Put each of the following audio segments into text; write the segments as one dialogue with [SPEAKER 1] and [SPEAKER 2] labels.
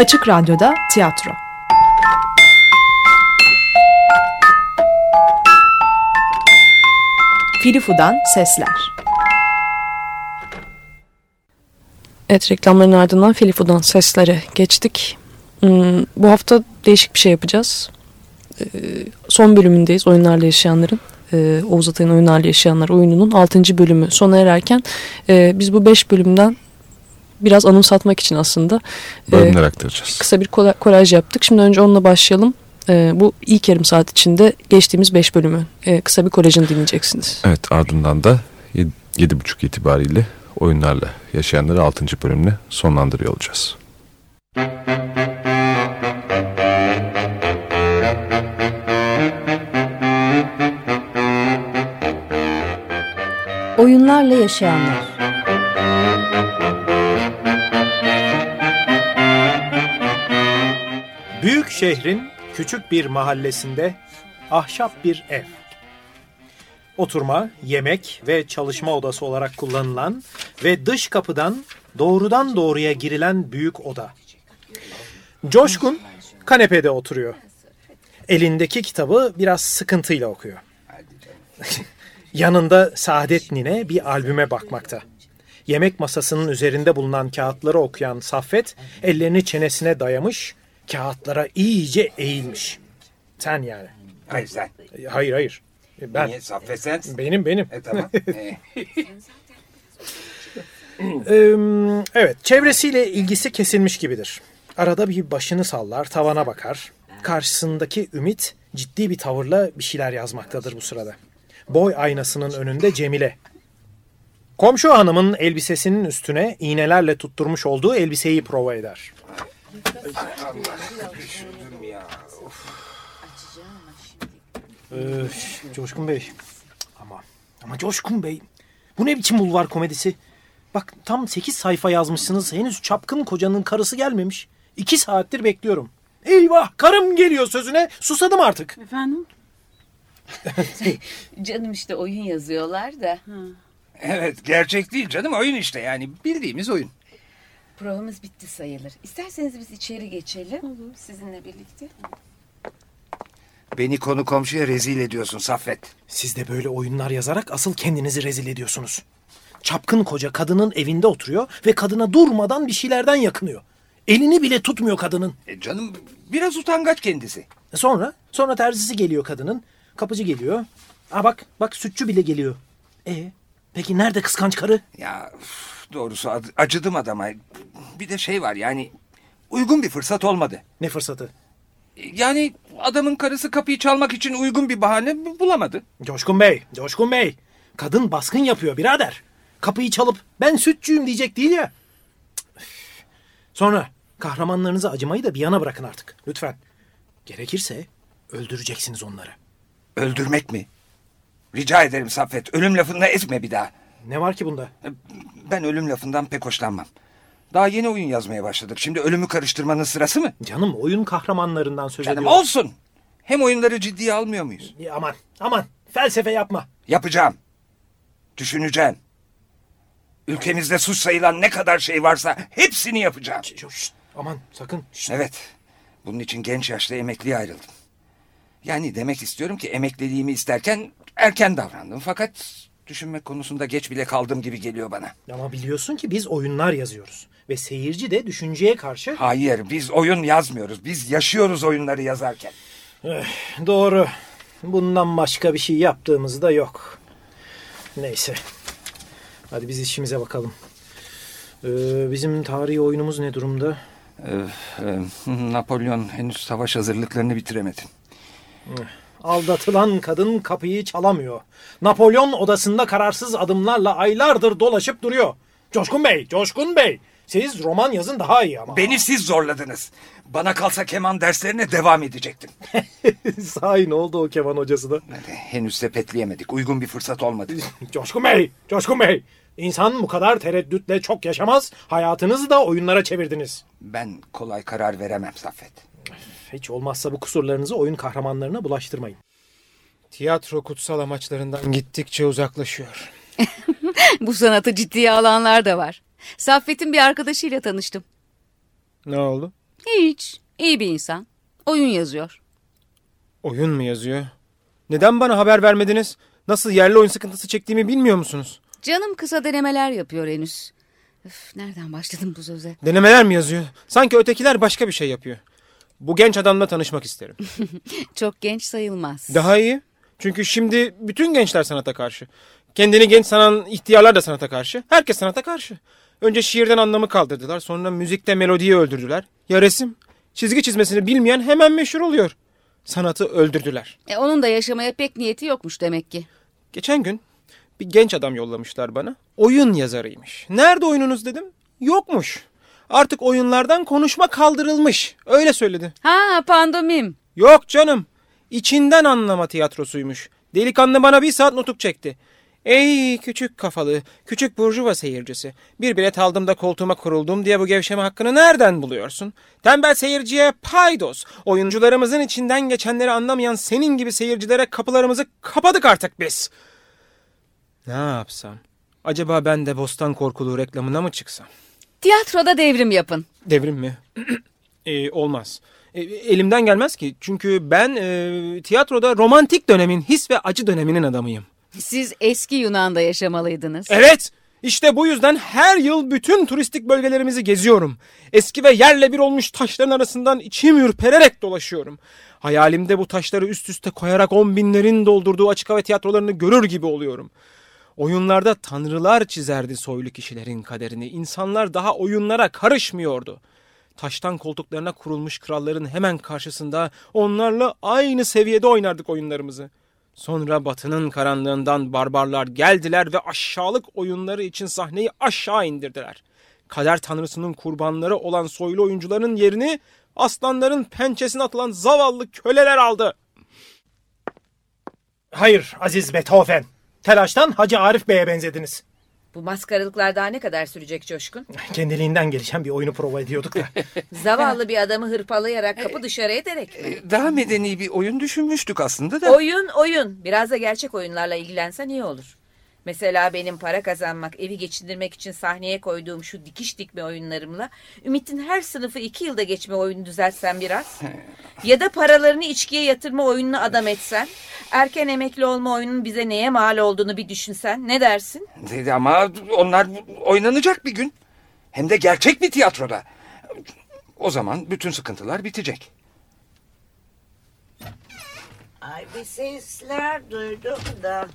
[SPEAKER 1] Açık Radyo'da tiyatro. Filifu'dan sesler.
[SPEAKER 2] Evet reklamların ardından Filifu'dan seslere geçtik. Hmm, bu hafta değişik bir şey yapacağız. Ee, son bölümündeyiz oyunlarla yaşayanların. Ee, Oğuz Atay'ın oyunlarla yaşayanlar oyununun 6. bölümü sona ererken e, biz bu 5 bölümden biraz anımsatmak için aslında
[SPEAKER 3] e, bölümler aktaracağız.
[SPEAKER 2] Kısa bir kolaj yaptık. Şimdi önce onunla başlayalım. E, bu ilk yarım saat içinde geçtiğimiz 5 bölümü e, kısa bir kolajını dinleyeceksiniz.
[SPEAKER 3] Evet ardından da 7.30 itibariyle oyunlarla yaşayanları 6. bölümle sonlandırıyor olacağız.
[SPEAKER 4] Oyunlarla yaşayanlar
[SPEAKER 5] Büyük şehrin küçük bir mahallesinde ahşap bir ev. Oturma, yemek ve çalışma odası olarak kullanılan ve dış kapıdan doğrudan doğruya girilen büyük oda. Coşkun kanepede oturuyor. Elindeki kitabı biraz sıkıntıyla okuyor. Yanında Saadet Nine bir albüme bakmakta. Yemek masasının üzerinde bulunan kağıtları okuyan Saffet ellerini çenesine dayamış, kağıtlara iyice eğilmiş. Sen yani.
[SPEAKER 6] Hayır sen.
[SPEAKER 5] Hayır hayır. Ben.
[SPEAKER 6] Niye Saffet sen?
[SPEAKER 5] Benim benim.
[SPEAKER 6] E tamam.
[SPEAKER 5] Ee, evet çevresiyle ilgisi kesilmiş gibidir. Arada bir başını sallar, tavana bakar. Karşısındaki Ümit ciddi bir tavırla bir şeyler yazmaktadır bu sırada. Boy aynasının önünde Cemile. Komşu hanımın elbisesinin üstüne iğnelerle tutturmuş olduğu elbiseyi prova eder. Öf, Coşkun Bey. Ama ama Coşkun Bey. Bu ne biçim bulvar komedisi? Bak tam 8 sayfa yazmışsınız. Henüz çapkın kocanın karısı gelmemiş. 2 saattir bekliyorum. Eyvah karım geliyor sözüne. Susadım artık.
[SPEAKER 7] Efendim? Canım işte oyun yazıyorlar da.
[SPEAKER 6] Evet gerçek değil canım oyun işte yani bildiğimiz oyun.
[SPEAKER 7] Provamız bitti sayılır. İsterseniz biz içeri geçelim. Olur. Sizinle birlikte.
[SPEAKER 6] Beni konu komşuya rezil ediyorsun Saffet.
[SPEAKER 5] Siz de böyle oyunlar yazarak asıl kendinizi rezil ediyorsunuz. Çapkın koca kadının evinde oturuyor ve kadına durmadan bir şeylerden yakınıyor. Elini bile tutmuyor kadının.
[SPEAKER 6] E canım biraz utangaç kendisi.
[SPEAKER 5] E sonra? Sonra terzisi geliyor kadının. Kapıcı geliyor. Aa bak bak sütçü bile geliyor. E peki nerede kıskanç karı?
[SPEAKER 6] Ya doğrusu acıdım adama. Bir de şey var yani uygun bir fırsat olmadı.
[SPEAKER 5] Ne fırsatı?
[SPEAKER 6] Yani adamın karısı kapıyı çalmak için uygun bir bahane bulamadı.
[SPEAKER 5] Coşkun Bey, Coşkun Bey. Kadın baskın yapıyor birader. Kapıyı çalıp ben sütçüyüm diyecek değil ya. Sonra kahramanlarınıza acımayı da bir yana bırakın artık. Lütfen. Gerekirse öldüreceksiniz onları.
[SPEAKER 6] Öldürmek mi? Rica ederim Saffet. Ölüm lafını etme bir daha.
[SPEAKER 5] Ne var ki bunda?
[SPEAKER 6] Ben ölüm lafından pek hoşlanmam. Daha yeni oyun yazmaya başladık. Şimdi ölümü karıştırmanın sırası mı?
[SPEAKER 5] Canım oyun kahramanlarından söz
[SPEAKER 6] Canım
[SPEAKER 5] ediyorum.
[SPEAKER 6] olsun. Hem oyunları ciddiye almıyor muyuz?
[SPEAKER 5] Ya aman aman felsefe yapma.
[SPEAKER 6] Yapacağım. Düşüneceğim. Ülkemizde suç sayılan ne kadar şey varsa hepsini yapacağım.
[SPEAKER 5] Şşt, aman sakın. Şşt.
[SPEAKER 6] Evet. Bunun için genç yaşta emekliye ayrıldım. Yani demek istiyorum ki emekliliğimi isterken erken davrandım. Fakat düşünmek konusunda geç bile kaldığım gibi geliyor bana.
[SPEAKER 5] Ama biliyorsun ki biz oyunlar yazıyoruz. Ve seyirci de düşünceye karşı...
[SPEAKER 6] Hayır biz oyun yazmıyoruz. Biz yaşıyoruz oyunları yazarken.
[SPEAKER 5] Eh, doğru. Bundan başka bir şey yaptığımız da yok. Neyse. Hadi biz işimize bakalım. Ee, bizim tarihi oyunumuz ne durumda?
[SPEAKER 6] Ee, e, Napolyon henüz savaş hazırlıklarını bitiremedi.
[SPEAKER 5] Aldatılan kadın kapıyı çalamıyor. Napolyon odasında kararsız adımlarla aylardır dolaşıp duruyor. Coşkun Bey, Coşkun Bey. Siz roman yazın daha iyi ama.
[SPEAKER 6] Beni siz zorladınız. Bana kalsa keman derslerine devam edecektim.
[SPEAKER 5] Sahi ne oldu o keman hocası da?
[SPEAKER 6] Henüz sepetleyemedik. Uygun bir fırsat olmadı.
[SPEAKER 5] Coşkun Bey, Coşkun Bey. İnsan bu kadar tereddütle çok yaşamaz. Hayatınızı da oyunlara çevirdiniz.
[SPEAKER 6] Ben kolay karar veremem Saffet.
[SPEAKER 5] Hiç olmazsa bu kusurlarınızı oyun kahramanlarına bulaştırmayın.
[SPEAKER 8] Tiyatro kutsal amaçlarından gittikçe uzaklaşıyor.
[SPEAKER 9] Bu sanatı ciddiye alanlar da var. Saffet'in bir arkadaşıyla tanıştım.
[SPEAKER 8] Ne oldu?
[SPEAKER 4] Hiç. İyi bir insan. Oyun yazıyor.
[SPEAKER 8] Oyun mu yazıyor? Neden bana haber vermediniz? Nasıl yerli oyun sıkıntısı çektiğimi bilmiyor musunuz?
[SPEAKER 4] Canım kısa denemeler yapıyor henüz. Üf, nereden başladım bu söze?
[SPEAKER 8] Denemeler mi yazıyor? Sanki ötekiler başka bir şey yapıyor. Bu genç adamla tanışmak isterim.
[SPEAKER 4] Çok genç sayılmaz.
[SPEAKER 8] Daha iyi. Çünkü şimdi bütün gençler sanata karşı. Kendini genç sanan ihtiyarlar da sanata karşı. Herkes sanata karşı. Önce şiirden anlamı kaldırdılar. Sonra müzikte melodiyi öldürdüler. Ya resim? Çizgi çizmesini bilmeyen hemen meşhur oluyor. Sanatı öldürdüler.
[SPEAKER 4] E, onun da yaşamaya pek niyeti yokmuş demek ki.
[SPEAKER 8] Geçen gün bir genç adam yollamışlar bana. Oyun yazarıymış. Nerede oyununuz dedim. Yokmuş. Artık oyunlardan konuşma kaldırılmış. Öyle söyledi.
[SPEAKER 4] Ha pandomim.
[SPEAKER 8] Yok canım. İçinden anlama tiyatrosuymuş. Delikanlı bana bir saat nutuk çekti. Ey küçük kafalı, küçük burjuva seyircisi. Bir bilet aldım da koltuğuma kuruldum diye bu gevşeme hakkını nereden buluyorsun? Tembel seyirciye paydos. Oyuncularımızın içinden geçenleri anlamayan senin gibi seyircilere kapılarımızı kapadık artık biz. Ne yapsam? Acaba ben de Bostan Korkuluğu reklamına mı çıksam?
[SPEAKER 4] Tiyatroda devrim yapın.
[SPEAKER 8] Devrim mi? Ee, olmaz. Ee, elimden gelmez ki. Çünkü ben e, tiyatroda romantik dönemin, his ve acı döneminin adamıyım.
[SPEAKER 4] Siz eski Yunan'da yaşamalıydınız.
[SPEAKER 8] Evet. İşte bu yüzden her yıl bütün turistik bölgelerimizi geziyorum. Eski ve yerle bir olmuş taşların arasından içim ürpererek dolaşıyorum. Hayalimde bu taşları üst üste koyarak on binlerin doldurduğu açık hava tiyatrolarını görür gibi oluyorum. Oyunlarda tanrılar çizerdi soylu kişilerin kaderini. İnsanlar daha oyunlara karışmıyordu. Taştan koltuklarına kurulmuş kralların hemen karşısında onlarla aynı seviyede oynardık oyunlarımızı. Sonra batının karanlığından barbarlar geldiler ve aşağılık oyunları için sahneyi aşağı indirdiler. Kader tanrısının kurbanları olan soylu oyuncuların yerini aslanların pençesine atılan zavallı köleler aldı.
[SPEAKER 5] Hayır Aziz Beethoven. Telaştan Hacı Arif Bey'e benzediniz.
[SPEAKER 7] Bu maskaralıklar daha ne kadar sürecek Coşkun?
[SPEAKER 5] Kendiliğinden gelişen bir oyunu prova ediyorduk da.
[SPEAKER 7] Zavallı bir adamı hırpalayarak kapı dışarı ederek mi?
[SPEAKER 6] E, Daha medeni bir oyun düşünmüştük aslında da.
[SPEAKER 7] Oyun oyun. Biraz da gerçek oyunlarla ilgilensen iyi olur. Mesela benim para kazanmak, evi geçindirmek için sahneye koyduğum şu dikiş dikme oyunlarımla Ümit'in her sınıfı iki yılda geçme oyunu düzeltsen biraz. Ya da paralarını içkiye yatırma oyununu adam etsen. Erken emekli olma oyunun bize neye mal olduğunu bir düşünsen. Ne dersin?
[SPEAKER 6] Dedi Ama onlar oynanacak bir gün. Hem de gerçek bir tiyatroda. O zaman bütün sıkıntılar bitecek.
[SPEAKER 9] Ay bir sesler duydum da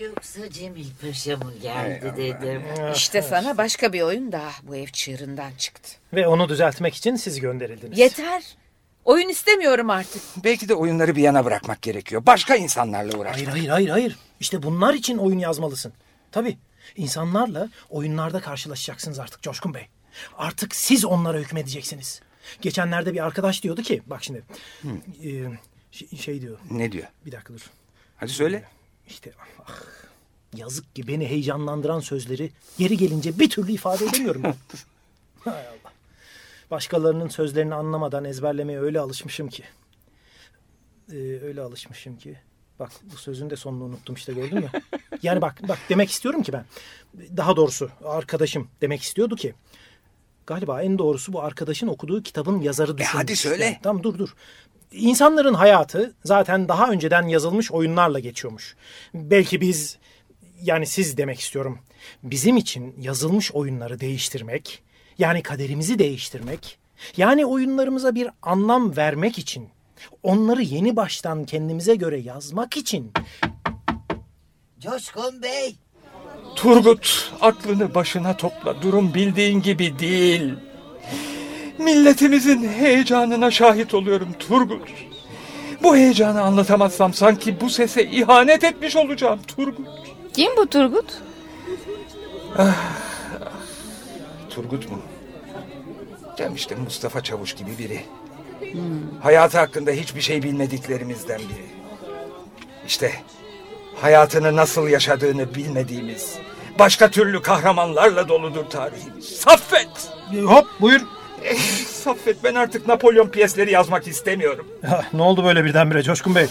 [SPEAKER 9] yoksa Cemil Paşa mı geldi dedim.
[SPEAKER 7] İşte sana başka bir oyun daha bu ev çığırından çıktı.
[SPEAKER 5] Ve onu düzeltmek için siz gönderildiniz.
[SPEAKER 7] Yeter. Oyun istemiyorum artık.
[SPEAKER 6] Belki de oyunları bir yana bırakmak gerekiyor. Başka insanlarla uğraşmak.
[SPEAKER 5] Hayır hayır hayır hayır. İşte bunlar için oyun yazmalısın. Tabii. İnsanlarla oyunlarda karşılaşacaksınız artık Coşkun Bey. Artık siz onlara hükmedeceksiniz. Geçenlerde bir arkadaş diyordu ki bak şimdi e, şey, şey diyor
[SPEAKER 6] Ne diyor?
[SPEAKER 5] bir dakika dur.
[SPEAKER 6] Hadi söyle.
[SPEAKER 5] İşte ah, yazık ki beni heyecanlandıran sözleri yeri gelince bir türlü ifade edemiyorum. Hay Allah. Başkalarının sözlerini anlamadan ezberlemeye öyle alışmışım ki. Ee, öyle alışmışım ki. Bak bu sözün de sonunu unuttum işte gördün mü? Yani bak bak demek istiyorum ki ben. Daha doğrusu arkadaşım demek istiyordu ki. Galiba en doğrusu bu arkadaşın okuduğu kitabın yazarı düşünmüş.
[SPEAKER 6] hadi söyle.
[SPEAKER 5] Yani, tamam dur dur. İnsanların hayatı zaten daha önceden yazılmış oyunlarla geçiyormuş. Belki biz yani siz demek istiyorum. Bizim için yazılmış oyunları değiştirmek, yani kaderimizi değiştirmek, yani oyunlarımıza bir anlam vermek için, onları yeni baştan kendimize göre yazmak için
[SPEAKER 9] Coşkun Bey
[SPEAKER 6] Turgut aklını başına topla. Durum bildiğin gibi değil. Milletimizin heyecanına şahit oluyorum Turgut. Bu heyecanı anlatamazsam sanki bu sese ihanet etmiş olacağım Turgut.
[SPEAKER 4] Kim bu Turgut?
[SPEAKER 6] Turgut mu? Cem işte Mustafa Çavuş gibi biri. Hayatı hakkında hiçbir şey bilmediklerimizden biri. İşte hayatını nasıl yaşadığını bilmediğimiz, başka türlü kahramanlarla doludur tarihimiz. Saffet!
[SPEAKER 5] Hop buyur.
[SPEAKER 6] Saffet ben artık Napolyon piyesleri yazmak istemiyorum.
[SPEAKER 5] Ah, ne oldu böyle birdenbire Coşkun Bey?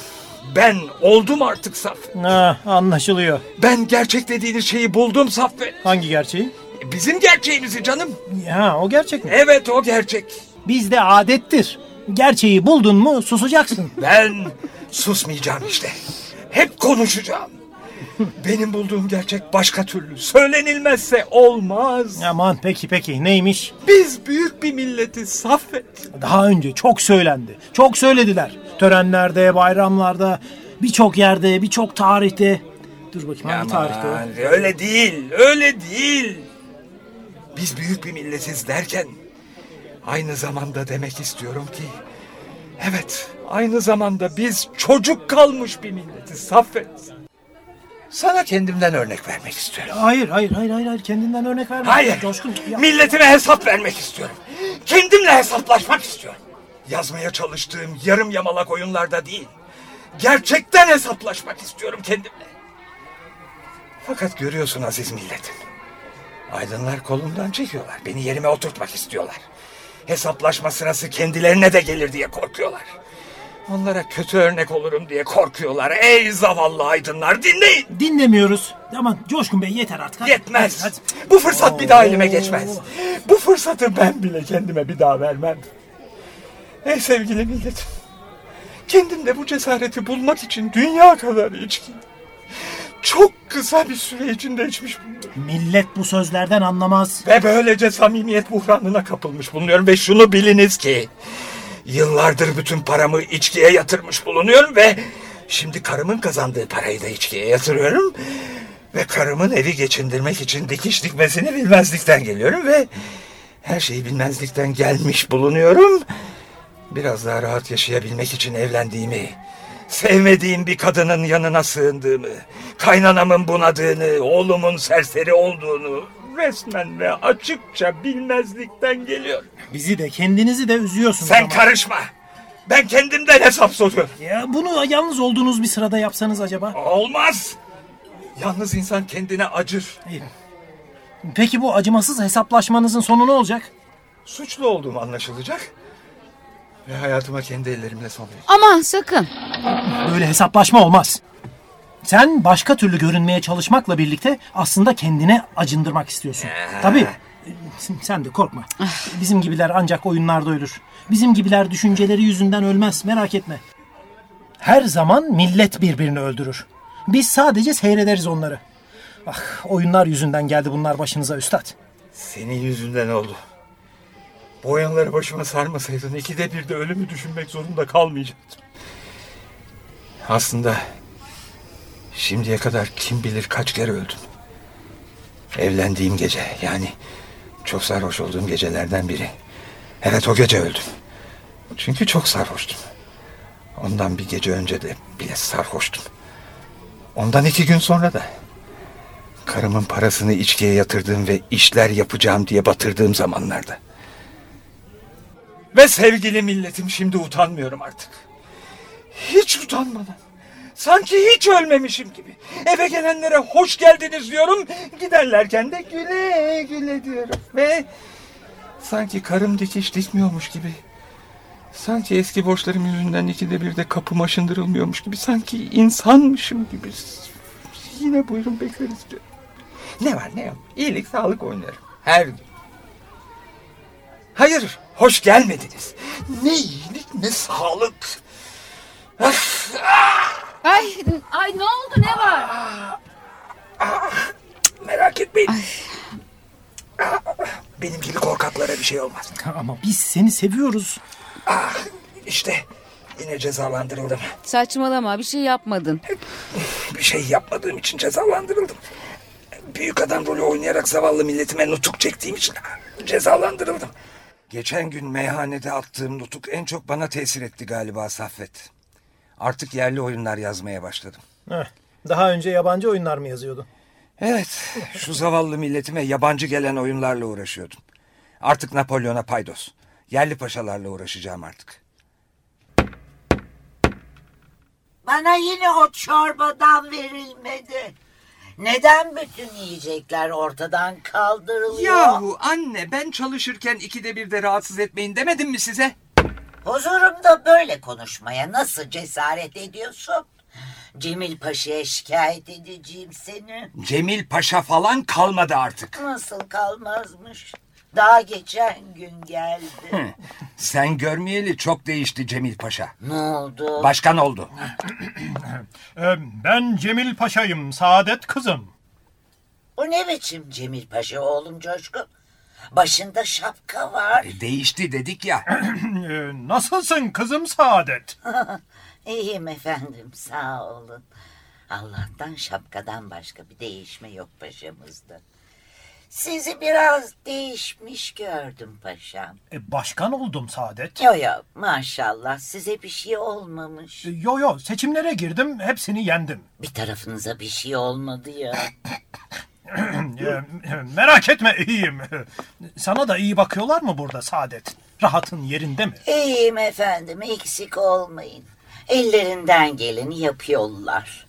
[SPEAKER 6] Ben oldum artık Saffet.
[SPEAKER 5] Ha, anlaşılıyor.
[SPEAKER 6] Ben gerçek dediğiniz şeyi buldum Saffet.
[SPEAKER 5] Hangi gerçeği?
[SPEAKER 6] Bizim gerçeğimizi canım.
[SPEAKER 5] Ha, o gerçek mi?
[SPEAKER 6] Evet o gerçek.
[SPEAKER 5] Bizde adettir. Gerçeği buldun mu susacaksın.
[SPEAKER 6] Ben susmayacağım işte. Hep konuşacağım. Benim bulduğum gerçek başka türlü. Söylenilmezse olmaz.
[SPEAKER 5] Aman peki peki neymiş?
[SPEAKER 6] Biz büyük bir milletiz Saffet.
[SPEAKER 5] Daha önce çok söylendi. Çok söylediler. Törenlerde, bayramlarda, birçok yerde, birçok tarihte. Dur bakayım hangi tarihte o?
[SPEAKER 6] Öyle değil, öyle değil. Biz büyük bir milletiz derken aynı zamanda demek istiyorum ki evet aynı zamanda biz çocuk kalmış bir milletiz Saffet. Sana kendimden örnek vermek istiyorum.
[SPEAKER 5] Hayır, hayır, hayır, hayır, hayır. Kendinden örnek verme.
[SPEAKER 6] Hayır.
[SPEAKER 5] Coşkun. ya-
[SPEAKER 6] Milletime hesap vermek istiyorum. Kendimle hesaplaşmak istiyorum. Yazmaya çalıştığım yarım yamalak oyunlarda değil. Gerçekten hesaplaşmak istiyorum kendimle. Fakat görüyorsun aziz milletim. Aydınlar kolumdan çekiyorlar. Beni yerime oturtmak istiyorlar. Hesaplaşma sırası kendilerine de gelir diye korkuyorlar. Onlara kötü örnek olurum diye korkuyorlar. Ey zavallı aydınlar dinleyin.
[SPEAKER 5] Dinlemiyoruz. Aman Coşkun Bey yeter artık. Hadi,
[SPEAKER 6] Yetmez.
[SPEAKER 5] hadi, hadi.
[SPEAKER 6] Bu fırsat bir daha elime geçmez. Bu fırsatı ben bile kendime bir daha vermem. Ey sevgili milletim. Kendimde bu cesareti bulmak için dünya kadar içki. Çok kısa bir süre içinde içmiş bulunuyorum.
[SPEAKER 5] Millet bu sözlerden anlamaz.
[SPEAKER 6] Ve böylece samimiyet buhranına kapılmış bulunuyorum. Ve şunu biliniz ki... Yıllardır bütün paramı içkiye yatırmış bulunuyorum ve... Şimdi karımın kazandığı parayı da içkiye yatırıyorum. Ve karımın evi geçindirmek için dikiş dikmesini bilmezlikten geliyorum ve... Her şeyi bilmezlikten gelmiş bulunuyorum. Biraz daha rahat yaşayabilmek için evlendiğimi... Sevmediğim bir kadının yanına sığındığımı... Kaynanamın bunadığını, oğlumun serseri olduğunu... Resmen ve açıkça bilmezlikten geliyorum.
[SPEAKER 5] Bizi de kendinizi de üzüyorsunuz
[SPEAKER 6] Sen
[SPEAKER 5] ama.
[SPEAKER 6] karışma. Ben kendimden hesap soruyorum.
[SPEAKER 5] Ya bunu yalnız olduğunuz bir sırada yapsanız acaba?
[SPEAKER 6] Olmaz. Yalnız insan kendine acır.
[SPEAKER 5] Hayır. Peki bu acımasız hesaplaşmanızın sonu ne olacak?
[SPEAKER 6] Suçlu olduğum anlaşılacak. Ve hayatıma kendi ellerimle son vereceğim.
[SPEAKER 4] Aman sakın.
[SPEAKER 5] Böyle hesaplaşma olmaz. Sen başka türlü görünmeye çalışmakla birlikte aslında kendine acındırmak istiyorsun. Tabii. Sen de korkma. Bizim gibiler ancak oyunlarda ölür. Bizim gibiler düşünceleri yüzünden ölmez merak etme. Her zaman millet birbirini öldürür. Biz sadece seyrederiz onları. Ah oyunlar yüzünden geldi bunlar başınıza üstad.
[SPEAKER 6] Senin yüzünden oldu. Bu oyunları başıma sarmasaydın ikide bir de ölümü düşünmek zorunda kalmayacaktım. Aslında şimdiye kadar kim bilir kaç kere öldüm. Evlendiğim gece yani çok sarhoş olduğum gecelerden biri. Evet o gece öldüm. Çünkü çok sarhoştum. Ondan bir gece önce de bile sarhoştum. Ondan iki gün sonra da. Karımın parasını içkiye yatırdığım ve işler yapacağım diye batırdığım zamanlarda. Ve sevgili milletim şimdi utanmıyorum artık. Hiç utanmadan. Sanki hiç ölmemişim gibi. Eve gelenlere hoş geldiniz diyorum. Giderlerken de güle güle diyorum. Ve sanki karım dikiş dikmiyormuş gibi. Sanki eski borçlarım yüzünden ikide bir de kapım aşındırılmıyormuş gibi. Sanki insanmışım gibi. Yine buyurun bekleriz diyor. Ne var ne yok. İyilik sağlık oynarım. Her gün. Hayır hoş gelmediniz. Ne iyilik ne sağlık. Öf,
[SPEAKER 4] Ay, ay ne oldu ne var?
[SPEAKER 6] merak etmeyin. Benim gibi korkaklara bir şey olmaz.
[SPEAKER 5] Ama biz seni seviyoruz.
[SPEAKER 6] İşte yine cezalandırıldım.
[SPEAKER 4] Saçmalama bir şey yapmadın.
[SPEAKER 6] Bir şey yapmadığım için cezalandırıldım. Büyük adam rolü oynayarak zavallı milletime nutuk çektiğim için cezalandırıldım. Geçen gün meyhanede attığım nutuk en çok bana tesir etti galiba Saffet. Artık yerli oyunlar yazmaya başladım.
[SPEAKER 5] Heh, daha önce yabancı oyunlar mı yazıyordun?
[SPEAKER 6] Evet, şu zavallı milletime yabancı gelen oyunlarla uğraşıyordum. Artık Napolyon'a paydos. Yerli paşalarla uğraşacağım artık.
[SPEAKER 9] Bana yine o çorbadan verilmedi. Neden bütün yiyecekler ortadan kaldırılıyor?
[SPEAKER 6] Yahu anne ben çalışırken ikide bir de rahatsız etmeyin demedim mi size?
[SPEAKER 9] Huzurumda böyle konuşmaya nasıl cesaret ediyorsun? Cemil Paşa'ya şikayet edeceğim seni.
[SPEAKER 6] Cemil Paşa falan kalmadı artık.
[SPEAKER 9] Nasıl kalmazmış? Daha geçen gün geldi.
[SPEAKER 6] Sen görmeyeli çok değişti Cemil Paşa.
[SPEAKER 9] ne oldu?
[SPEAKER 6] Başkan oldu.
[SPEAKER 10] Ee, Ben Cemil Paşa'yım, Saadet kızım.
[SPEAKER 9] O ne biçim Cemil Paşa oğlum Coşkun? Başında şapka var.
[SPEAKER 6] E, değişti dedik ya.
[SPEAKER 10] Ee, Nasılsın kızım Saadet?
[SPEAKER 9] İyiyim efendim sağ olun. Allah'tan şapkadan başka bir değişme yok paşamızda. Sizi biraz değişmiş gördüm paşam.
[SPEAKER 10] Ee, Başkan oldum Saadet.
[SPEAKER 9] Yo yo maşallah size bir şey olmamış.
[SPEAKER 10] Ee, Yo yo seçimlere girdim, hepsini yendim.
[SPEAKER 9] Bir tarafınıza bir şey olmadı ya.
[SPEAKER 10] Merak etme iyiyim. Sana da iyi bakıyorlar mı burada Saadet? Rahatın yerinde mi?
[SPEAKER 9] İyiyim efendim eksik olmayın. Ellerinden geleni yapıyorlar.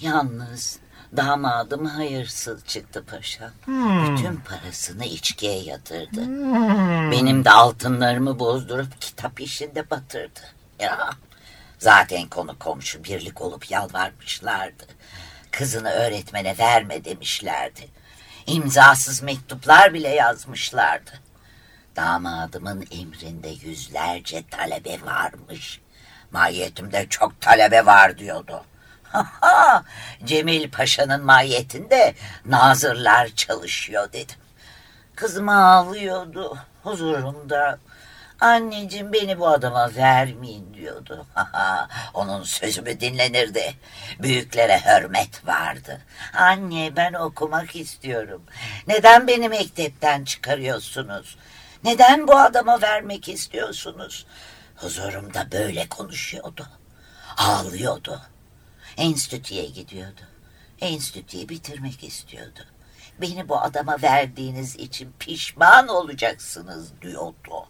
[SPEAKER 9] Yalnız damadım hayırsız çıktı paşam. Bütün parasını içkiye yatırdı. Benim de altınlarımı bozdurup kitap işinde batırdı. Ya zaten konu komşu birlik olup yalvarmışlardı. Kızını öğretmene verme demişlerdi. İmzasız mektuplar bile yazmışlardı. Damadımın emrinde yüzlerce talebe varmış. Mahiyetimde çok talebe var diyordu. Haha, Cemil Paşa'nın mahiyetinde nazırlar çalışıyor dedim. Kızım ağlıyordu huzurumda. Anneciğim beni bu adama vermeyin diyordu. Onun sözü mü dinlenirdi? Büyüklere hürmet vardı. Anne ben okumak istiyorum. Neden beni mektepten çıkarıyorsunuz? Neden bu adama vermek istiyorsunuz? Huzurumda böyle konuşuyordu. Ağlıyordu. Enstitüye gidiyordu. Enstitüyü bitirmek istiyordu. Beni bu adama verdiğiniz için pişman olacaksınız diyordu.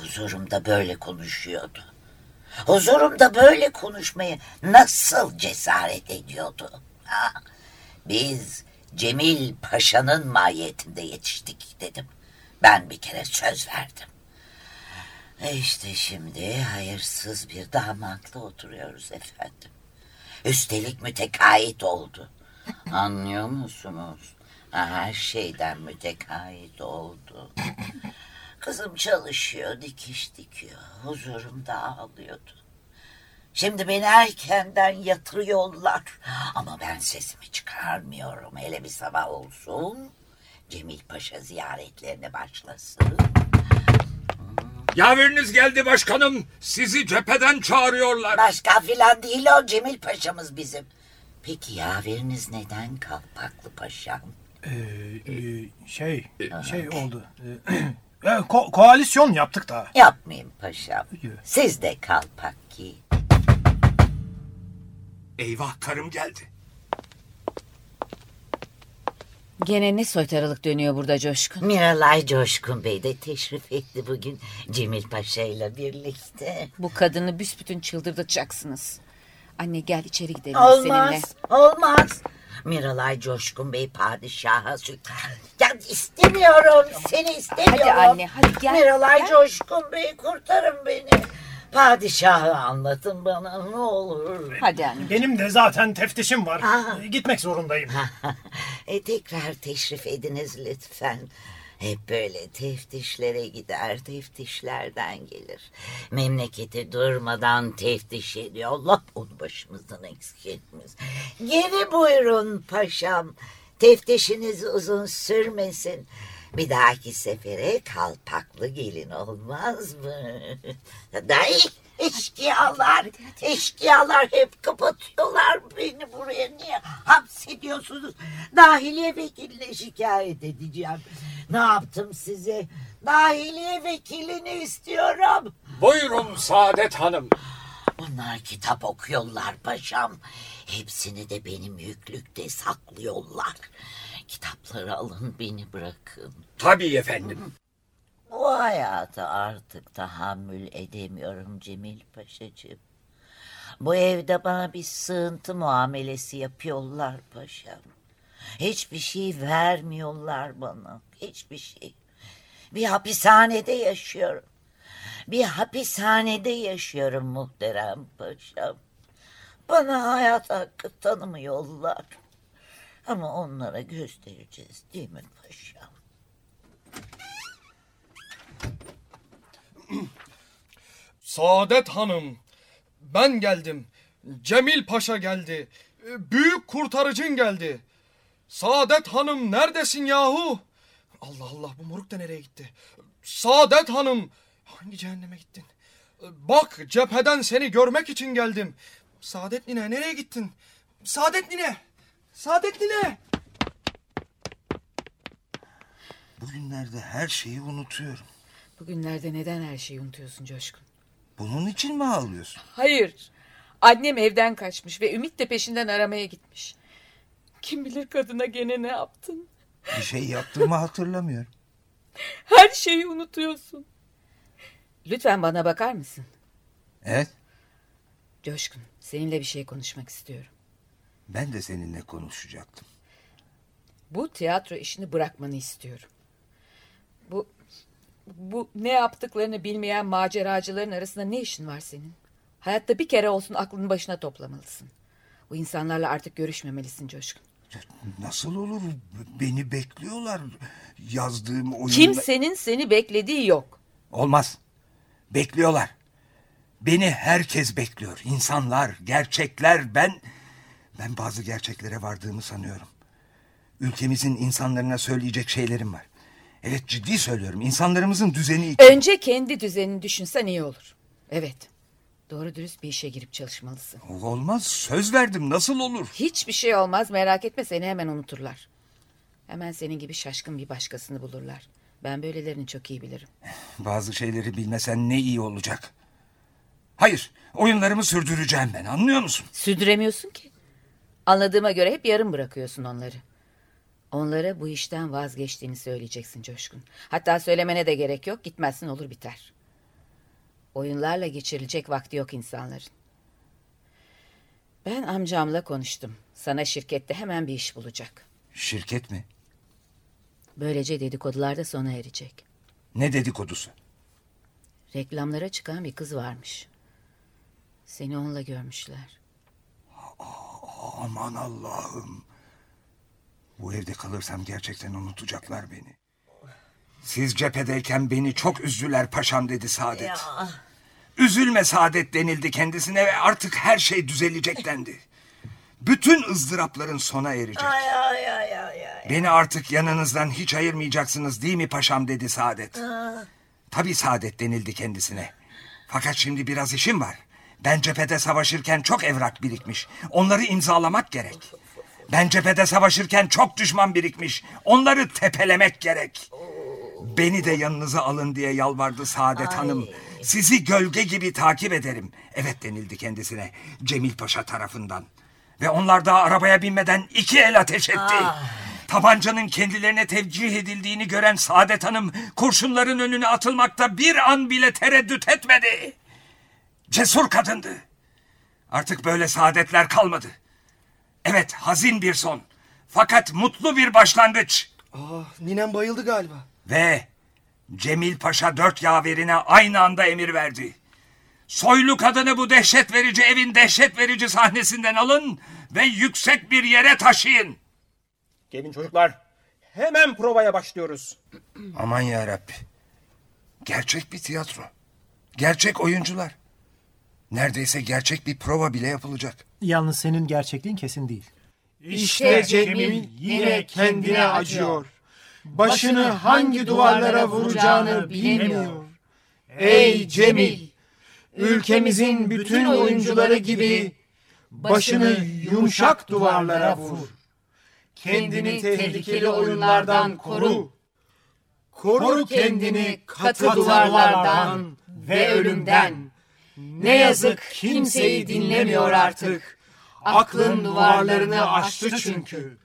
[SPEAKER 9] Huzurumda böyle konuşuyordu. Huzurumda böyle konuşmayı nasıl cesaret ediyordu? Ha, biz Cemil Paşa'nın mahiyetinde yetiştik dedim. Ben bir kere söz verdim. E İşte şimdi hayırsız bir damatla oturuyoruz efendim. Üstelik mütekait oldu. Anlıyor musunuz? Her şeyden mütekait oldu. Kızım çalışıyor, dikiş dikiyor. Huzurumda ağlıyordu. Şimdi beni erkenden yatırıyorlar. Ama ben sesimi çıkarmıyorum. Hele bir sabah olsun. Cemil Paşa ziyaretlerine başlasın.
[SPEAKER 6] Yaveriniz geldi başkanım. Sizi cepheden çağırıyorlar.
[SPEAKER 9] Başka filan değil o Cemil Paşa'mız bizim. Peki yaveriniz neden kalpaklı paşam?
[SPEAKER 10] Ee, e, şey, şey oldu. E, ko- koalisyon yaptık da.
[SPEAKER 9] Yapmayın paşam. Siz de kalpak giyin.
[SPEAKER 6] Eyvah karım geldi.
[SPEAKER 4] Gene ne soytarılık dönüyor burada Coşkun?
[SPEAKER 9] Miralay Coşkun Bey de teşrif etti bugün Cemil Paşa ile birlikte.
[SPEAKER 4] Bu kadını büsbütün çıldırtacaksınız. Anne gel içeri gidelim
[SPEAKER 9] Olmaz,
[SPEAKER 4] seninle.
[SPEAKER 9] olmaz. Miralay Coşkun Bey padişaha sü- Ya istemiyorum, seni istemiyorum.
[SPEAKER 4] Hadi anne, hadi gel,
[SPEAKER 9] Miralay
[SPEAKER 4] gel.
[SPEAKER 9] Coşkun Bey kurtarın beni. Padişahı anlatın bana ne olur.
[SPEAKER 4] Hadi anne.
[SPEAKER 10] Benim de zaten teftişim var.
[SPEAKER 9] Aa.
[SPEAKER 10] Ee, Gitmek zorundayım.
[SPEAKER 9] e, tekrar teşrif ediniz lütfen. Hep böyle teftişlere gider, teftişlerden gelir. Memleketi durmadan teftiş ediyor. Allah onu başımızdan eksik etmez. Geri buyurun paşam. Teftişiniz uzun sürmesin. Bir dahaki sefere kalpaklı gelin olmaz mı? Dayı eşkıyalar, eşkıyalar hep kapatıyorlar beni buraya. Niye hapsediyorsunuz? Dahiliye vekiline şikayet edeceğim. Ne yaptım size? Dahiliye vekilini istiyorum.
[SPEAKER 6] Buyurun Saadet Hanım.
[SPEAKER 9] Bunlar kitap okuyorlar paşam. Hepsini de benim yüklükte saklıyorlar. Kitapları alın beni bırakın.
[SPEAKER 6] Tabii efendim.
[SPEAKER 9] Bu hayatı artık tahammül edemiyorum Cemil Paşacığım. Bu evde bana bir sığıntı muamelesi yapıyorlar paşam. Hiçbir şey vermiyorlar bana. Hiçbir şey. Bir hapishanede yaşıyorum. Bir hapishanede yaşıyorum muhterem paşam. Bana hayat hakkı tanımıyorlar. Ama onlara göstereceğiz değil mi paşam?
[SPEAKER 11] Saadet Hanım, ben geldim. Cemil Paşa geldi. Büyük kurtarıcın geldi. Saadet Hanım neredesin yahu? Allah Allah bu moruk da nereye gitti? Saadet Hanım hangi cehenneme gittin? Bak cepheden seni görmek için geldim. Saadet Nine nereye gittin? Saadet Nine! Saadet Nine!
[SPEAKER 6] Bugünlerde her şeyi unutuyorum.
[SPEAKER 7] Bugünlerde neden her şeyi unutuyorsun Coşkun?
[SPEAKER 6] Bunun için mi ağlıyorsun?
[SPEAKER 7] Hayır. Annem evden kaçmış ve Ümit de peşinden aramaya gitmiş. Kim bilir kadına gene ne yaptın?
[SPEAKER 6] Bir şey yaptığımı hatırlamıyorum.
[SPEAKER 7] Her şeyi unutuyorsun. Lütfen bana bakar mısın?
[SPEAKER 6] Evet,
[SPEAKER 7] Coşkun, seninle bir şey konuşmak istiyorum.
[SPEAKER 6] ben de seninle konuşacaktım.
[SPEAKER 7] Bu tiyatro işini bırakmanı istiyorum. Bu bu ne yaptıklarını bilmeyen maceracıların arasında ne işin var senin? Hayatta bir kere olsun aklını başına toplamalısın. Bu insanlarla artık görüşmemelisin Coşkun.
[SPEAKER 6] Nasıl olur? Beni bekliyorlar. Yazdığım oyunda...
[SPEAKER 7] Kimsenin seni beklediği yok.
[SPEAKER 6] Olmaz. Bekliyorlar. Beni herkes bekliyor. İnsanlar, gerçekler. Ben ben bazı gerçeklere vardığımı sanıyorum. Ülkemizin insanlarına söyleyecek şeylerim var. Evet ciddi söylüyorum. İnsanlarımızın düzeni için.
[SPEAKER 7] Önce kendi düzenini düşünsen iyi olur. Evet. Doğru dürüst bir işe girip çalışmalısın.
[SPEAKER 6] Olmaz. Söz verdim. Nasıl olur?
[SPEAKER 7] Hiçbir şey olmaz merak etme seni hemen unuturlar. Hemen senin gibi şaşkın bir başkasını bulurlar. Ben böylelerini çok iyi bilirim.
[SPEAKER 6] Bazı şeyleri bilmesen ne iyi olacak. Hayır. Oyunlarımı sürdüreceğim ben. Anlıyor musun?
[SPEAKER 7] Sürdüremiyorsun ki. Anladığıma göre hep yarım bırakıyorsun onları. Onlara bu işten vazgeçtiğini söyleyeceksin Coşkun. Hatta söylemene de gerek yok. Gitmezsin olur biter. Oyunlarla geçirilecek vakti yok insanların. Ben amcamla konuştum. Sana şirkette hemen bir iş bulacak.
[SPEAKER 6] Şirket mi?
[SPEAKER 7] Böylece dedikodular da sona erecek.
[SPEAKER 6] Ne dedikodusu?
[SPEAKER 7] Reklamlara çıkan bir kız varmış. Seni onunla görmüşler.
[SPEAKER 6] Aman Allah'ım. Bu evde kalırsam gerçekten unutacaklar beni. Siz cephedeyken beni çok üzdüler paşam dedi Saadet. Üzülme Saadet denildi kendisine ve artık her şey düzelecek dendi. Bütün ızdırapların sona erecek.
[SPEAKER 9] Ay ay ay.
[SPEAKER 6] Beni artık yanınızdan hiç ayırmayacaksınız değil mi paşam dedi Saadet.
[SPEAKER 9] Aa,
[SPEAKER 6] Tabii Saadet denildi kendisine. Fakat şimdi biraz işim var. Ben cephede savaşırken çok evrak birikmiş. Onları imzalamak gerek. Ben cephede savaşırken çok düşman birikmiş. Onları tepelemek gerek. Beni de yanınıza alın diye yalvardı Saadet Hanım. Sizi gölge gibi takip ederim. Evet denildi kendisine Cemil Paşa tarafından. Ve onlar daha arabaya binmeden iki el ateş etti. Tabancanın kendilerine tevcih edildiğini gören Saadet Hanım kurşunların önüne atılmakta bir an bile tereddüt etmedi. Cesur kadındı. Artık böyle saadetler kalmadı. Evet hazin bir son. Fakat mutlu bir başlangıç.
[SPEAKER 11] Ah, ninem bayıldı galiba.
[SPEAKER 6] Ve Cemil Paşa dört yaverine aynı anda emir verdi. Soylu kadını bu dehşet verici evin dehşet verici sahnesinden alın ve yüksek bir yere taşıyın.
[SPEAKER 8] Gelin çocuklar. Hemen provaya başlıyoruz.
[SPEAKER 6] Aman ya Rabbi. Gerçek bir tiyatro. Gerçek oyuncular. Neredeyse gerçek bir prova bile yapılacak.
[SPEAKER 10] Yalnız senin gerçekliğin kesin değil.
[SPEAKER 12] İşte Cemil yine kendine acıyor. Başını hangi duvarlara vuracağını bilemiyor. Ey Cemil! Ülkemizin bütün oyuncuları gibi başını yumuşak duvarlara vur. Kendini tehlikeli oyunlardan koru. Koru kendini katı duvarlardan ve ölümden. Ne yazık kimseyi dinlemiyor artık. Aklın duvarlarını aştı çünkü.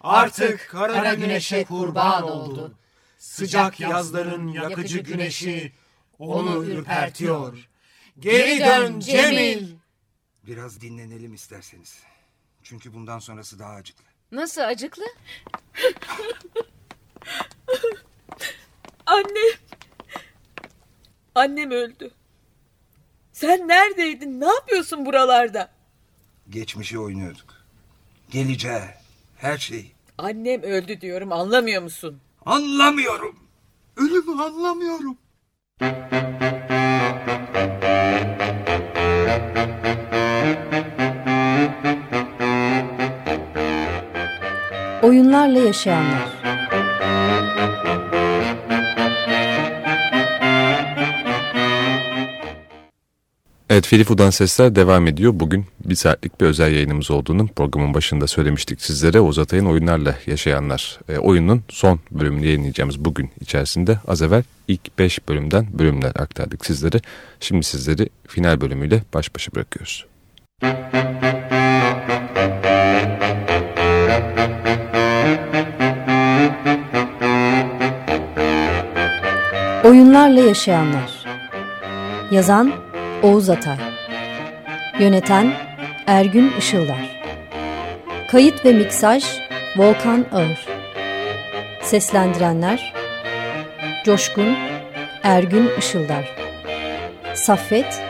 [SPEAKER 12] Artık kara güneşe kurban oldu. Sıcak yazların yakıcı güneşi onu ürpertiyor. Geri dön Cemil.
[SPEAKER 6] Biraz dinlenelim isterseniz. Çünkü bundan sonrası daha acıklı.
[SPEAKER 7] Nasıl acıklı? Annem. Annem öldü. Sen neredeydin? Ne yapıyorsun buralarda?
[SPEAKER 6] Geçmişi oynuyorduk. Geleceği, her şeyi.
[SPEAKER 7] Annem öldü diyorum anlamıyor musun?
[SPEAKER 6] Anlamıyorum. Ölümü anlamıyorum.
[SPEAKER 13] Oyunlarla yaşayanlar.
[SPEAKER 3] Evet Filifu'dan sesler devam ediyor. Bugün bir saatlik bir özel yayınımız olduğunu programın başında söylemiştik sizlere. Oğuz Atay'ın oyunlarla yaşayanlar e, oyunun son bölümünü yayınlayacağımız bugün içerisinde az evvel ilk 5 bölümden bölümler aktardık sizlere. Şimdi sizleri final bölümüyle baş başa bırakıyoruz.
[SPEAKER 13] Oyunlarla yaşayanlar. Yazan Oğuz Atay. Yöneten Ergün Işıldar. Kayıt ve miksaj Volkan Ağır. Seslendirenler Coşkun Ergün Işıldar. Saffet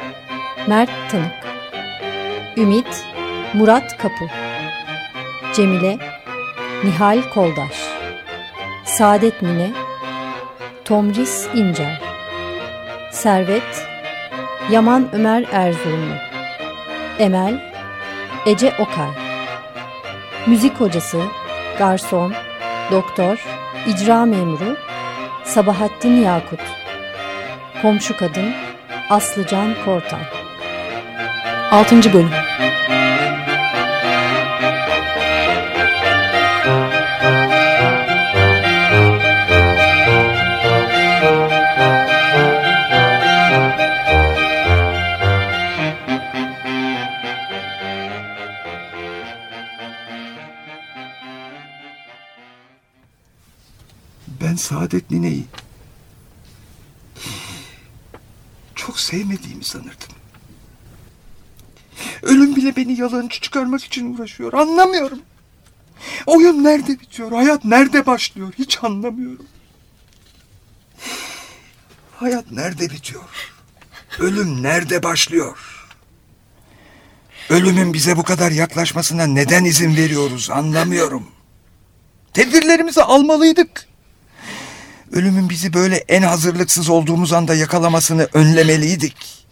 [SPEAKER 13] Mert Tanık. Ümit Murat Kapı. Cemile Nihal Koldaş. Saadet Mine Tomris İncer Servet Yaman Ömer Erzurumlu. Emel Ece Okay. Müzik hocası Garson Doktor İcra memuru Sabahattin Yakut. Komşu kadın Aslıcan Kortan.
[SPEAKER 2] 6. bölüm
[SPEAKER 6] Ben Saadet Nine'yi çok sevmediğimi sanırdım. Ölüm bile beni yalancı çıkarmak için uğraşıyor. Anlamıyorum. Oyun nerede bitiyor? Hayat nerede başlıyor? Hiç anlamıyorum. Hayat nerede bitiyor? Ölüm nerede başlıyor? Ölümün bize bu kadar yaklaşmasına neden izin veriyoruz anlamıyorum. Tedbirlerimizi almalıydık. Ölümün bizi böyle en hazırlıksız olduğumuz anda yakalamasını önlemeliydik.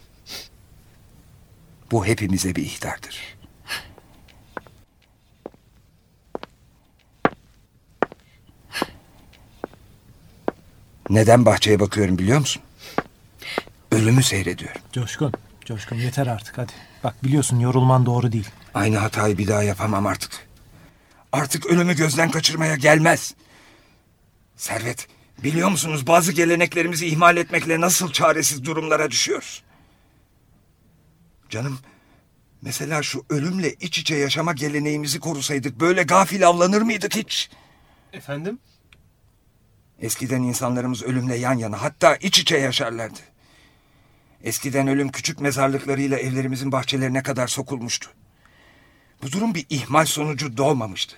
[SPEAKER 6] Bu hepimize bir ihtardır. Neden bahçeye bakıyorum biliyor musun? Ölümü seyrediyorum.
[SPEAKER 10] Coşkun, Coşkun yeter artık hadi. Bak biliyorsun yorulman doğru değil.
[SPEAKER 6] Aynı hatayı bir daha yapamam artık. Artık ölümü gözden kaçırmaya gelmez. Servet, biliyor musunuz bazı geleneklerimizi ihmal etmekle nasıl çaresiz durumlara düşüyoruz? Canım, mesela şu ölümle iç içe yaşama geleneğimizi korusaydık böyle gafil avlanır mıydık hiç?
[SPEAKER 10] Efendim?
[SPEAKER 6] Eskiden insanlarımız ölümle yan yana hatta iç içe yaşarlardı. Eskiden ölüm küçük mezarlıklarıyla evlerimizin bahçelerine kadar sokulmuştu. Bu durum bir ihmal sonucu doğmamıştı.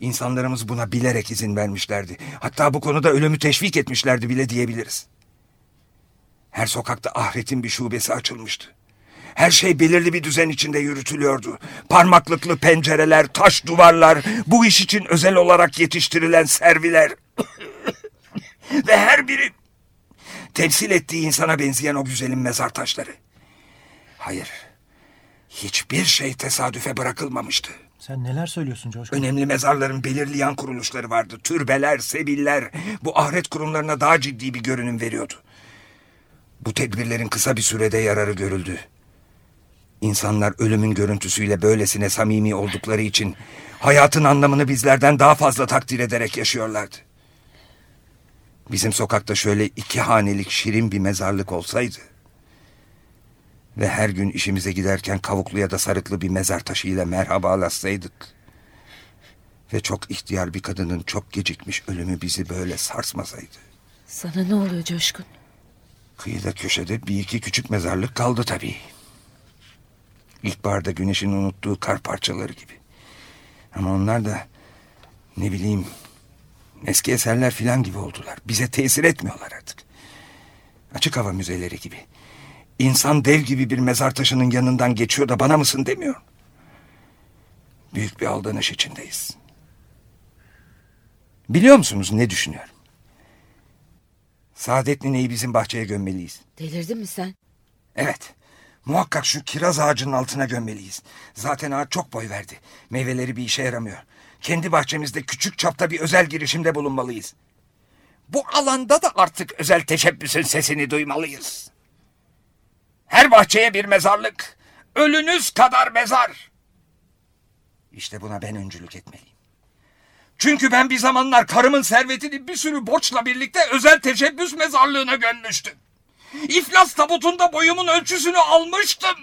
[SPEAKER 6] İnsanlarımız buna bilerek izin vermişlerdi. Hatta bu konuda ölümü teşvik etmişlerdi bile diyebiliriz. Her sokakta ahiretin bir şubesi açılmıştı. Her şey belirli bir düzen içinde yürütülüyordu. Parmaklıklı pencereler, taş duvarlar, bu iş için özel olarak yetiştirilen serviler. Ve her biri temsil ettiği insana benzeyen o güzelim mezar taşları. Hayır, hiçbir şey tesadüfe bırakılmamıştı.
[SPEAKER 10] Sen neler söylüyorsun Coşkun?
[SPEAKER 6] Önemli mezarların belirli yan kuruluşları vardı. Türbeler, sebiller bu ahiret kurumlarına daha ciddi bir görünüm veriyordu. Bu tedbirlerin kısa bir sürede yararı görüldü. İnsanlar ölümün görüntüsüyle böylesine samimi oldukları için hayatın anlamını bizlerden daha fazla takdir ederek yaşıyorlardı. Bizim sokakta şöyle iki hanelik şirin bir mezarlık olsaydı ve her gün işimize giderken kavuklu ya da sarıklı bir mezar taşıyla merhabalaşsaydık ve çok ihtiyar bir kadının çok gecikmiş ölümü bizi böyle sarsmasaydı.
[SPEAKER 7] Sana ne oluyor Coşkun?
[SPEAKER 6] Kıyıda köşede bir iki küçük mezarlık kaldı tabii. İlkbaharda güneşin unuttuğu kar parçaları gibi. Ama onlar da ne bileyim eski eserler filan gibi oldular. Bize tesir etmiyorlar artık. Açık hava müzeleri gibi. İnsan dev gibi bir mezar taşının yanından geçiyor da bana mısın demiyor. Büyük bir aldanış içindeyiz. Biliyor musunuz ne düşünüyorum? Saadet nineyi bizim bahçeye gömmeliyiz.
[SPEAKER 7] Delirdin mi sen?
[SPEAKER 6] Evet. Muhakkak şu kiraz ağacının altına gömmeliyiz. Zaten ağaç çok boy verdi. Meyveleri bir işe yaramıyor. Kendi bahçemizde küçük çapta bir özel girişimde bulunmalıyız. Bu alanda da artık özel teşebbüsün sesini duymalıyız. Her bahçeye bir mezarlık, ölünüz kadar mezar. İşte buna ben öncülük etmeliyim. Çünkü ben bir zamanlar karımın servetini bir sürü borçla birlikte özel teşebbüs mezarlığına gömmüştüm. İflas tabutunda boyumun ölçüsünü almıştım.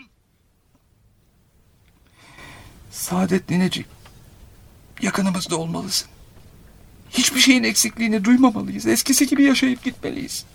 [SPEAKER 6] Saadet nineciğim, yakınımızda olmalısın. Hiçbir şeyin eksikliğini duymamalıyız. Eskisi gibi yaşayıp gitmeliyiz.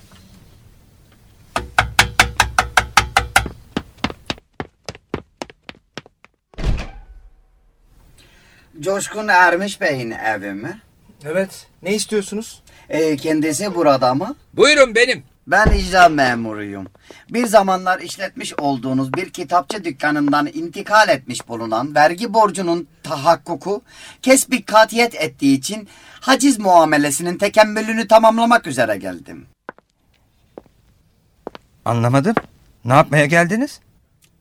[SPEAKER 14] Coşkun Ermiş Bey'in evi mi?
[SPEAKER 15] Evet. Ne istiyorsunuz?
[SPEAKER 14] Ee, kendisi burada mı?
[SPEAKER 6] Buyurun benim.
[SPEAKER 14] Ben icra memuruyum. Bir zamanlar işletmiş olduğunuz bir kitapçı dükkanından intikal etmiş bulunan vergi borcunun tahakkuku kesbi katiyet ettiği için haciz muamelesinin tekemmülünü tamamlamak üzere geldim.
[SPEAKER 6] Anlamadım. Ne yapmaya geldiniz?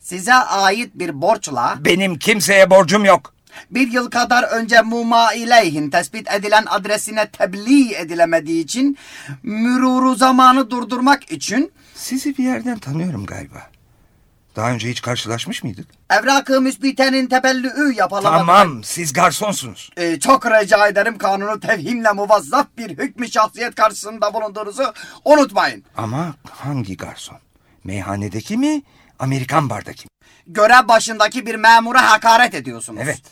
[SPEAKER 14] Size ait bir borçla...
[SPEAKER 6] Benim kimseye borcum yok.
[SPEAKER 14] Bir yıl kadar önce Muma İleyhin tespit edilen adresine tebliğ edilemediği için müruru zamanı durdurmak için
[SPEAKER 6] Sizi bir yerden tanıyorum galiba. Daha önce hiç karşılaşmış mıydık?
[SPEAKER 14] evrakı müsbitenin tebellüğü yapılamak...
[SPEAKER 6] Tamam, siz garsonsunuz.
[SPEAKER 14] Ee, çok rica ederim kanunu tevhimle muvazzaf bir hükmü şahsiyet karşısında bulunduğunuzu unutmayın.
[SPEAKER 6] Ama hangi garson? Meyhanedeki mi, Amerikan bardaki mi?
[SPEAKER 14] Görev başındaki bir memura hakaret ediyorsunuz.
[SPEAKER 6] Evet.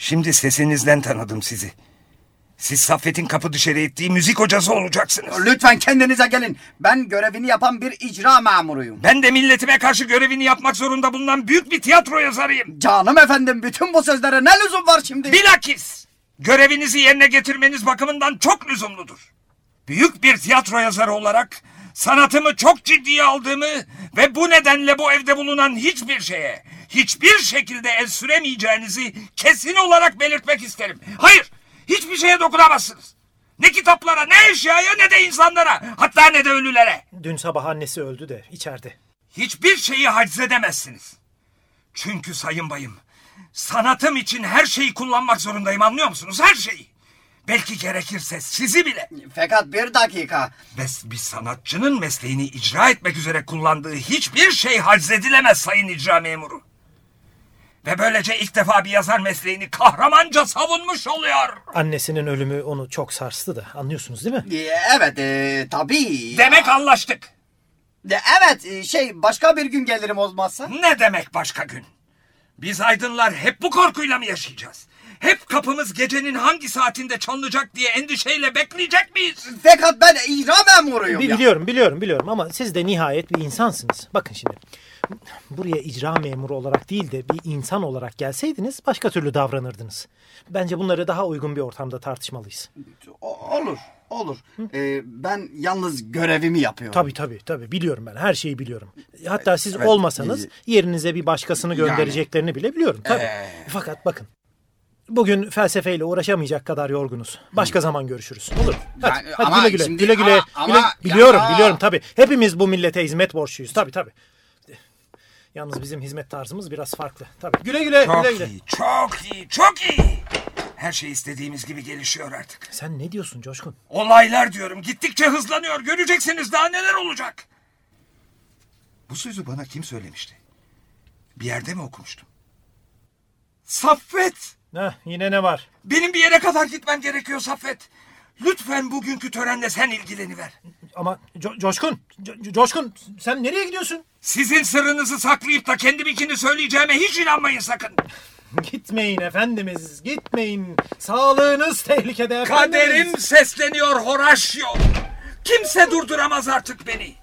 [SPEAKER 6] Şimdi sesinizden tanıdım sizi. Siz Saffet'in kapı dışarı ettiği müzik hocası olacaksınız.
[SPEAKER 14] Lütfen kendinize gelin. Ben görevini yapan bir icra memuruyum.
[SPEAKER 6] Ben de milletime karşı görevini yapmak zorunda bulunan büyük bir tiyatro yazarıyım.
[SPEAKER 14] Canım efendim bütün bu sözlere ne lüzum var şimdi?
[SPEAKER 6] Bilakis görevinizi yerine getirmeniz bakımından çok lüzumludur. Büyük bir tiyatro yazarı olarak sanatımı çok ciddiye aldığımı ve bu nedenle bu evde bulunan hiçbir şeye, hiçbir şekilde el süremeyeceğinizi kesin olarak belirtmek isterim. Hayır, hiçbir şeye dokunamazsınız. Ne kitaplara, ne eşyaya, ne de insanlara, hatta ne de ölülere.
[SPEAKER 5] Dün sabah annesi öldü de içeride.
[SPEAKER 6] Hiçbir şeyi haciz edemezsiniz. Çünkü sayın bayım, sanatım için her şeyi kullanmak zorundayım anlıyor musunuz? Her şeyi. Belki gerekirse sizi bile.
[SPEAKER 14] Fakat bir dakika.
[SPEAKER 6] Ve bir sanatçının mesleğini icra etmek üzere kullandığı hiçbir şey haciz edilemez sayın icra memuru. Ve böylece ilk defa bir yazar mesleğini kahramanca savunmuş oluyor.
[SPEAKER 5] Annesinin ölümü onu çok sarstı da anlıyorsunuz değil mi?
[SPEAKER 14] Ee, Evet e, tabii.
[SPEAKER 6] Demek anlaştık.
[SPEAKER 14] De, evet e, şey başka bir gün gelirim olmazsa.
[SPEAKER 6] Ne demek başka gün? Biz aydınlar hep bu korkuyla mı yaşayacağız? Hep kapımız gecenin hangi saatinde çalınacak diye endişeyle bekleyecek miyiz?
[SPEAKER 14] Fakat ben icra memuruyum
[SPEAKER 5] Bi-
[SPEAKER 14] ya.
[SPEAKER 5] Biliyorum biliyorum biliyorum ama siz de nihayet bir insansınız. Bakın şimdi buraya icra memuru olarak değil de bir insan olarak gelseydiniz başka türlü davranırdınız. Bence bunları daha uygun bir ortamda tartışmalıyız.
[SPEAKER 14] O- olur olur. Ee, ben yalnız görevimi yapıyorum.
[SPEAKER 5] Tabii tabii tabii biliyorum ben her şeyi biliyorum. Hatta siz
[SPEAKER 14] Evet,
[SPEAKER 5] olmasanız
[SPEAKER 14] iyi.
[SPEAKER 5] yerinize bir başkasını göndereceklerini bile biliyorum tabii.
[SPEAKER 14] Ee.
[SPEAKER 5] Fakat bakın bugün felsefeyle uğraşamayacak kadar yorgunuz. Başka zaman görüşürüz. Olur. mu? Hadi,
[SPEAKER 14] Yani
[SPEAKER 5] hadi
[SPEAKER 14] ama
[SPEAKER 5] güle güle.
[SPEAKER 14] şimdi-
[SPEAKER 5] güle güle.
[SPEAKER 14] ama-
[SPEAKER 5] güle-
[SPEAKER 14] ama-
[SPEAKER 5] biliyorum
[SPEAKER 14] ya-
[SPEAKER 5] biliyorum tabii. Hepimiz bu millete hizmet borçluyuz. Tabii tabii. Yalnız bizim hizmet tarzımız biraz farklı. Tabii. Güle güle.
[SPEAKER 6] Çok
[SPEAKER 5] güle güle.
[SPEAKER 6] iyi, çok iyi, çok iyi. Her şey istediğimiz gibi gelişiyor artık.
[SPEAKER 5] Sen ne diyorsun Coşkun?
[SPEAKER 6] Olaylar diyorum gittikçe hızlanıyor. Göreceksiniz daha neler olacak. Bu sözü bana kim söylemişti? Bir yerde mi okumuştum? Saffet!
[SPEAKER 5] Heh, yine ne var?
[SPEAKER 6] Benim bir yere kadar gitmem gerekiyor Saffet. Lütfen bugünkü törenle sen ilgileniver.
[SPEAKER 5] Ama Co- Coşkun, Co- Coşkun sen nereye gidiyorsun?
[SPEAKER 6] Sizin sırrınızı saklayıp da kendiminkini söyleyeceğime hiç inanmayın sakın.
[SPEAKER 5] Gitmeyin efendimiz, gitmeyin. Sağlığınız tehlikede efendimiz.
[SPEAKER 6] Kaderim sesleniyor Horacio. Kimse durduramaz artık beni.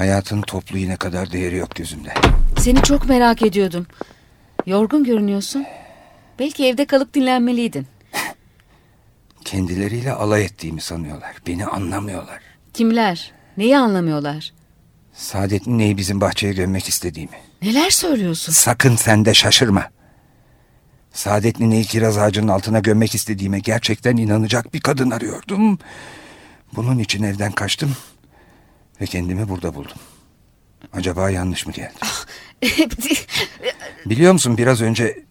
[SPEAKER 6] Hayatın toplu iğne kadar değeri yok gözümde.
[SPEAKER 4] Seni çok merak ediyordum. Yorgun görünüyorsun. Belki evde kalıp dinlenmeliydin.
[SPEAKER 6] Kendileriyle alay ettiğimi sanıyorlar. Beni anlamıyorlar.
[SPEAKER 4] Kimler? Neyi anlamıyorlar?
[SPEAKER 6] Saadet neyi bizim bahçeye gömmek istediğimi.
[SPEAKER 4] Neler söylüyorsun?
[SPEAKER 6] Sakın sen de şaşırma. Saadet nineyi kiraz ağacının altına gömmek istediğime gerçekten inanacak bir kadın arıyordum. Bunun için evden kaçtım ve kendimi burada buldum. Acaba yanlış mı geldi? Biliyor musun biraz önce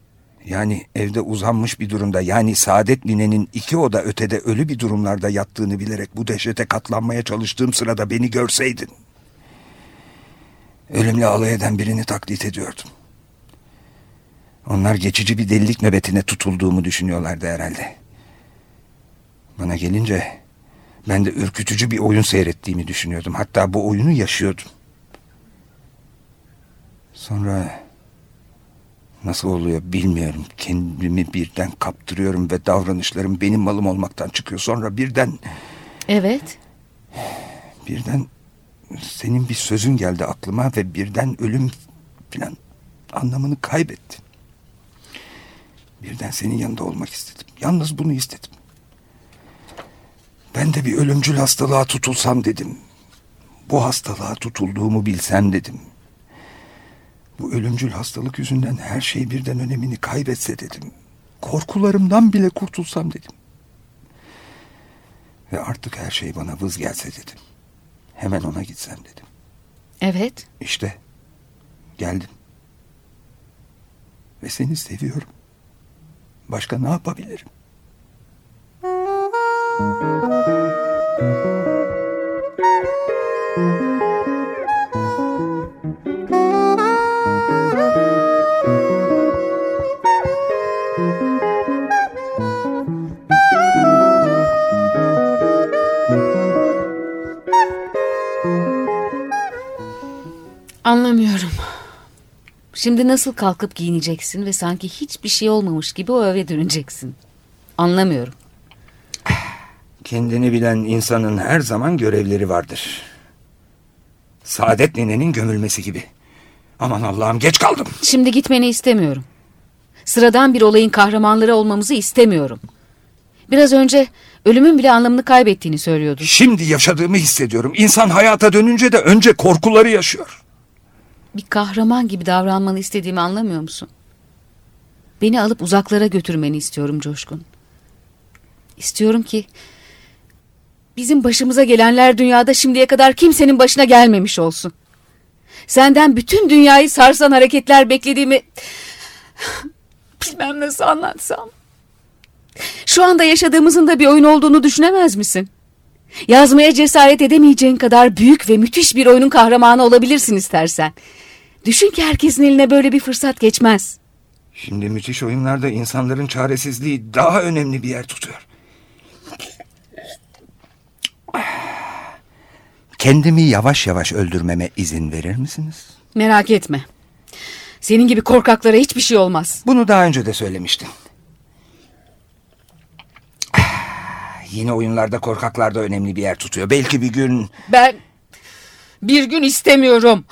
[SPEAKER 6] yani evde uzanmış bir durumda yani Saadet ninenin iki oda ötede ölü bir durumlarda yattığını bilerek bu dehşete katlanmaya çalıştığım sırada beni görseydin. Ölümle alay eden birini taklit ediyordum. Onlar geçici bir delilik nöbetine tutulduğumu düşünüyorlardı herhalde. Bana gelince ben de ürkütücü bir oyun seyrettiğimi düşünüyordum. Hatta bu oyunu yaşıyordum. Sonra nasıl oluyor bilmiyorum. Kendimi birden kaptırıyorum ve davranışlarım benim malım olmaktan çıkıyor. Sonra birden
[SPEAKER 7] Evet.
[SPEAKER 6] birden senin bir sözün geldi aklıma ve birden ölüm falan anlamını kaybettim. Birden senin yanında olmak istedim. Yalnız bunu istedim. Ben de bir ölümcül hastalığa tutulsam dedim. Bu hastalığa tutulduğumu bilsem dedim. Bu ölümcül hastalık yüzünden her şey birden önemini kaybetse dedim. Korkularımdan bile kurtulsam dedim. Ve artık her şey bana vız gelse dedim. Hemen ona gitsem dedim.
[SPEAKER 7] Evet.
[SPEAKER 6] İşte geldim. Ve seni seviyorum. Başka ne yapabilirim?
[SPEAKER 7] Anlamıyorum. Şimdi nasıl kalkıp giyineceksin ve sanki hiçbir şey olmamış gibi o eve döneceksin. Anlamıyorum.
[SPEAKER 6] Kendini bilen insanın her zaman görevleri vardır. Saadet ninenin gömülmesi gibi. Aman Allah'ım geç kaldım.
[SPEAKER 7] Şimdi gitmeni istemiyorum. Sıradan bir olayın kahramanları olmamızı istemiyorum. Biraz önce ölümün bile anlamını kaybettiğini söylüyordun.
[SPEAKER 6] Şimdi yaşadığımı hissediyorum. İnsan hayata dönünce de önce korkuları yaşıyor.
[SPEAKER 7] Bir kahraman gibi davranmanı istediğimi anlamıyor musun? Beni alıp uzaklara götürmeni istiyorum Coşkun. İstiyorum ki bizim başımıza gelenler dünyada şimdiye kadar kimsenin başına gelmemiş olsun. Senden bütün dünyayı sarsan hareketler beklediğimi bilmem nasıl anlatsam. Şu anda yaşadığımızın da bir oyun olduğunu düşünemez misin? Yazmaya cesaret edemeyeceğin kadar büyük ve müthiş bir oyunun kahramanı olabilirsin istersen. Düşün ki herkesin eline böyle bir fırsat geçmez.
[SPEAKER 6] Şimdi müthiş oyunlarda insanların çaresizliği daha önemli bir yer tutuyor. Kendimi yavaş yavaş öldürmeme izin verir misiniz?
[SPEAKER 7] Merak etme. Senin gibi korkaklara hiçbir şey olmaz.
[SPEAKER 6] Bunu daha önce de söylemiştin. Yine oyunlarda korkaklar da önemli bir yer tutuyor. Belki bir gün...
[SPEAKER 7] Ben bir gün istemiyorum.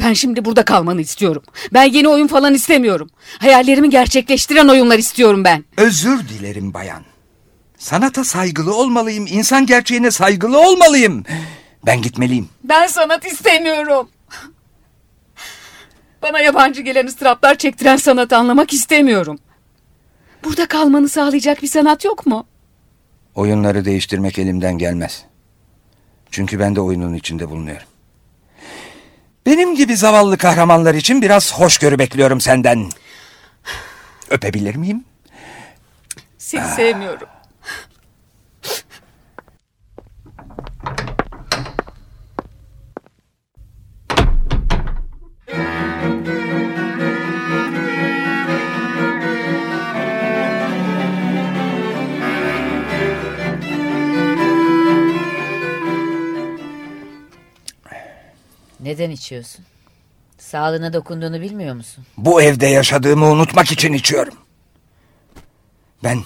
[SPEAKER 7] Ben şimdi burada kalmanı istiyorum. Ben yeni oyun falan istemiyorum. Hayallerimi gerçekleştiren oyunlar istiyorum ben.
[SPEAKER 6] Özür dilerim bayan. Sanata saygılı olmalıyım. İnsan gerçeğine saygılı olmalıyım. Ben gitmeliyim.
[SPEAKER 7] Ben sanat istemiyorum. Bana yabancı gelen ıstıraplar çektiren sanatı anlamak istemiyorum. Burada kalmanı sağlayacak bir sanat yok mu?
[SPEAKER 6] Oyunları değiştirmek elimden gelmez. Çünkü ben de oyunun içinde bulunuyorum. Benim gibi zavallı kahramanlar için biraz hoşgörü bekliyorum senden. Öpebilir miyim?
[SPEAKER 7] Seni sevmiyorum.
[SPEAKER 16] Neden içiyorsun? Sağlığına dokunduğunu bilmiyor musun?
[SPEAKER 6] Bu evde yaşadığımı unutmak için içiyorum. Ben,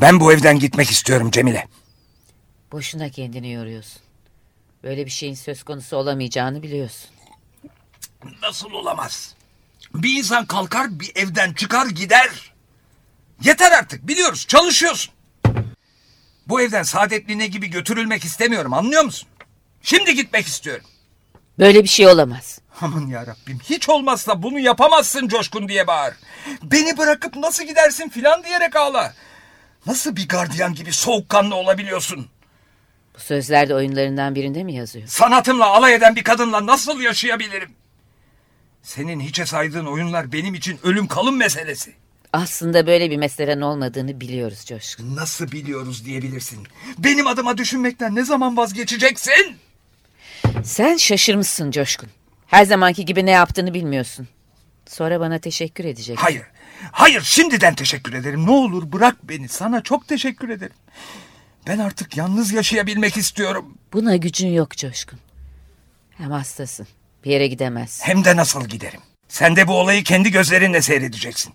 [SPEAKER 6] ben bu evden gitmek istiyorum Cemile.
[SPEAKER 16] Boşuna kendini yoruyorsun. Böyle bir şeyin söz konusu olamayacağını biliyorsun.
[SPEAKER 6] Nasıl olamaz? Bir insan kalkar bir evden çıkar gider. Yeter artık biliyoruz çalışıyorsun. Bu evden saadetliğine gibi götürülmek istemiyorum anlıyor musun? Şimdi gitmek istiyorum.
[SPEAKER 7] Böyle bir şey olamaz.
[SPEAKER 6] Aman ya Rabbim hiç olmazsa bunu yapamazsın Coşkun diye bağır. Beni bırakıp nasıl gidersin filan diyerek ağla. Nasıl bir gardiyan gibi soğukkanlı olabiliyorsun?
[SPEAKER 7] Bu sözler de oyunlarından birinde mi yazıyor?
[SPEAKER 6] Sanatımla alay eden bir kadınla nasıl yaşayabilirim? Senin hiçe saydığın oyunlar benim için ölüm kalım meselesi.
[SPEAKER 7] Aslında böyle bir meselen olmadığını biliyoruz Coşkun.
[SPEAKER 6] Nasıl biliyoruz diyebilirsin. Benim adıma düşünmekten ne zaman vazgeçeceksin?
[SPEAKER 7] Sen şaşırmışsın Coşkun. Her zamanki gibi ne yaptığını bilmiyorsun. Sonra bana teşekkür edeceksin.
[SPEAKER 6] Hayır. Hayır şimdiden teşekkür ederim. Ne olur bırak beni. Sana çok teşekkür ederim. Ben artık yalnız yaşayabilmek istiyorum.
[SPEAKER 7] Buna gücün yok Coşkun. Hem hastasın. Bir yere gidemezsin.
[SPEAKER 6] Hem de nasıl giderim. Sen de bu olayı kendi gözlerinle seyredeceksin.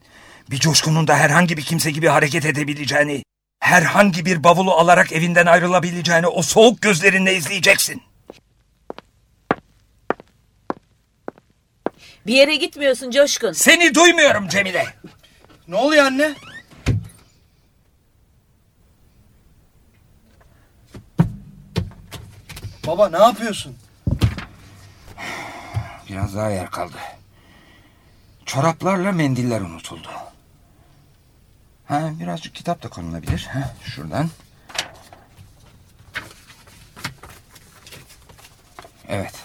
[SPEAKER 6] Bir coşkunun da herhangi bir kimse gibi hareket edebileceğini, herhangi bir bavulu alarak evinden ayrılabileceğini o soğuk gözlerinle izleyeceksin.
[SPEAKER 7] Bir yere gitmiyorsun Coşkun.
[SPEAKER 6] Seni duymuyorum Cemile.
[SPEAKER 15] Ne oluyor anne? Baba ne yapıyorsun?
[SPEAKER 6] Biraz daha yer kaldı. Çoraplarla mendiller unutuldu. Ha, birazcık kitap da konulabilir. Ha, şuradan. Evet.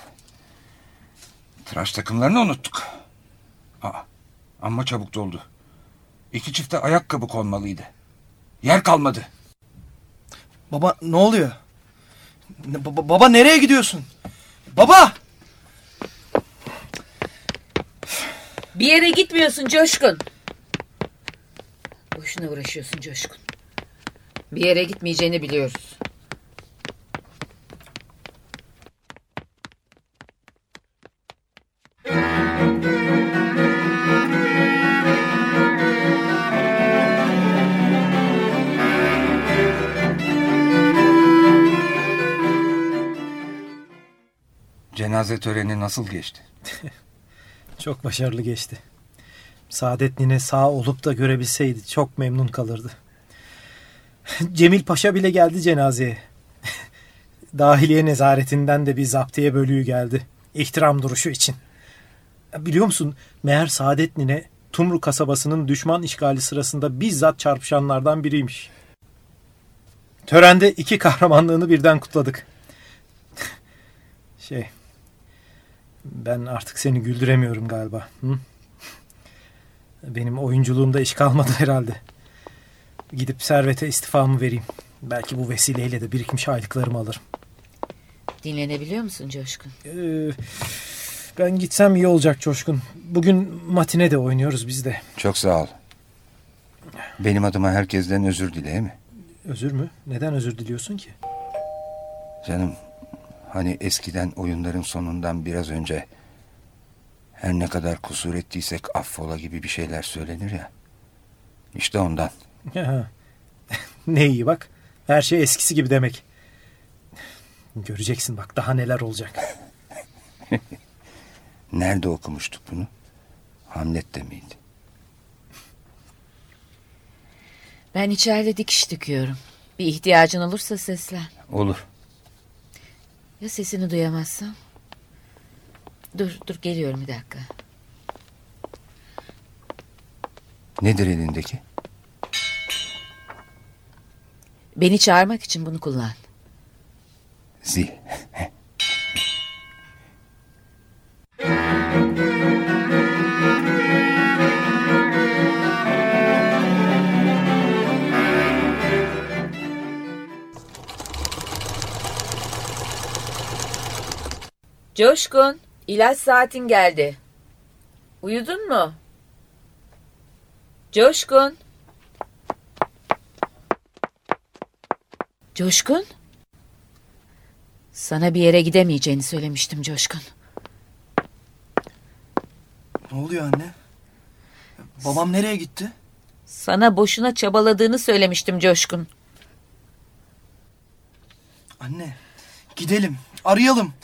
[SPEAKER 6] Tıraş takımlarını unuttuk. Aa, amma çabuk doldu. İki çifte ayakkabı konmalıydı. Yer kalmadı.
[SPEAKER 15] Baba ne oluyor? Ne- baba, baba nereye gidiyorsun? Baba!
[SPEAKER 7] Bir yere gitmiyorsun Coşkun. Boşuna uğraşıyorsun Coşkun. Bir yere gitmeyeceğini biliyoruz.
[SPEAKER 6] Cenaze töreni nasıl geçti?
[SPEAKER 5] Çok başarılı geçti. Saadet nine sağ olup da görebilseydi çok memnun kalırdı. Cemil Paşa bile geldi cenazeye. Dahiliye nezaretinden de bir zaptiye bölüğü geldi. İhtiram duruşu için. Biliyor musun meğer Saadet nine Tumru kasabasının düşman işgali sırasında bizzat çarpışanlardan biriymiş. Törende iki kahramanlığını birden kutladık. Şey, ben artık seni güldüremiyorum galiba. Hı? Benim oyunculuğumda iş kalmadı herhalde. Gidip servete istifamı vereyim. Belki bu vesileyle de birikmiş aylıklarımı alırım.
[SPEAKER 7] Dinlenebiliyor musun Coşkun?
[SPEAKER 5] Ee, ben gitsem iyi olacak Coşkun. Bugün matine de oynuyoruz biz de.
[SPEAKER 6] Çok sağ ol. Benim adıma herkesten özür dile mi?
[SPEAKER 5] Özür mü? Neden özür diliyorsun ki?
[SPEAKER 6] Canım hani eskiden oyunların sonundan biraz önce her ne kadar kusur ettiysek affola gibi bir şeyler söylenir ya. İşte ondan.
[SPEAKER 5] Ne iyi bak. Her şey eskisi gibi demek. Göreceksin bak daha neler olacak.
[SPEAKER 6] Nerede okumuştuk bunu? Hamlet'te miydi?
[SPEAKER 7] Ben içeride dikiş dikiyorum. Bir ihtiyacın olursa seslen.
[SPEAKER 6] Olur.
[SPEAKER 7] Ya sesini duyamazsam? Dur dur geliyorum bir dakika.
[SPEAKER 6] Nedir elindeki?
[SPEAKER 7] Beni çağırmak için bunu kullan.
[SPEAKER 6] Zil.
[SPEAKER 7] Coşkun, ilaç saatin geldi. Uyudun mu? Coşkun. Coşkun? Sana bir yere gidemeyeceğini söylemiştim Coşkun.
[SPEAKER 15] Ne oluyor anne? Babam nereye gitti?
[SPEAKER 7] Sana boşuna çabaladığını söylemiştim Coşkun.
[SPEAKER 15] Anne gidelim arayalım.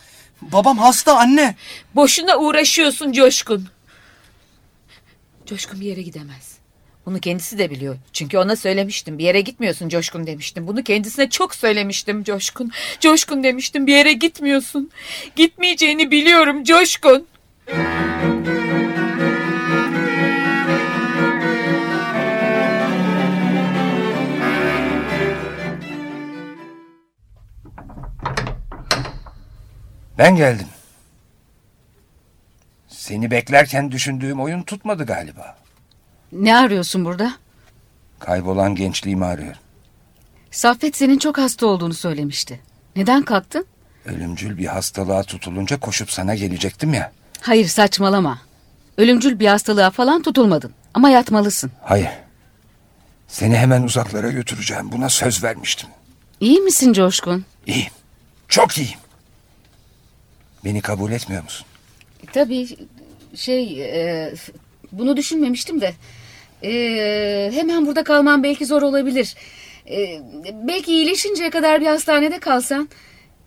[SPEAKER 15] Babam hasta anne.
[SPEAKER 7] Boşuna uğraşıyorsun Coşkun. Coşkun bir yere gidemez.
[SPEAKER 17] Bunu kendisi de biliyor. Çünkü ona söylemiştim. Bir yere gitmiyorsun Coşkun demiştim. Bunu kendisine çok söylemiştim Coşkun. Coşkun demiştim. Bir yere gitmiyorsun. Gitmeyeceğini biliyorum Coşkun.
[SPEAKER 6] Ben geldim. Seni beklerken düşündüğüm oyun tutmadı galiba.
[SPEAKER 7] Ne arıyorsun burada?
[SPEAKER 6] Kaybolan gençliğimi arıyorum.
[SPEAKER 7] Saffet senin çok hasta olduğunu söylemişti. Neden kalktın?
[SPEAKER 6] Ölümcül bir hastalığa tutulunca koşup sana gelecektim ya.
[SPEAKER 7] Hayır saçmalama. Ölümcül bir hastalığa falan tutulmadın. Ama yatmalısın.
[SPEAKER 6] Hayır. Seni hemen uzaklara götüreceğim. Buna söz vermiştim.
[SPEAKER 7] İyi misin Coşkun?
[SPEAKER 6] İyiyim. Çok iyiyim. Beni kabul etmiyor musun?
[SPEAKER 7] Tabii şey e, bunu düşünmemiştim de. E, hemen burada kalman belki zor olabilir. E, belki iyileşinceye kadar bir hastanede kalsan.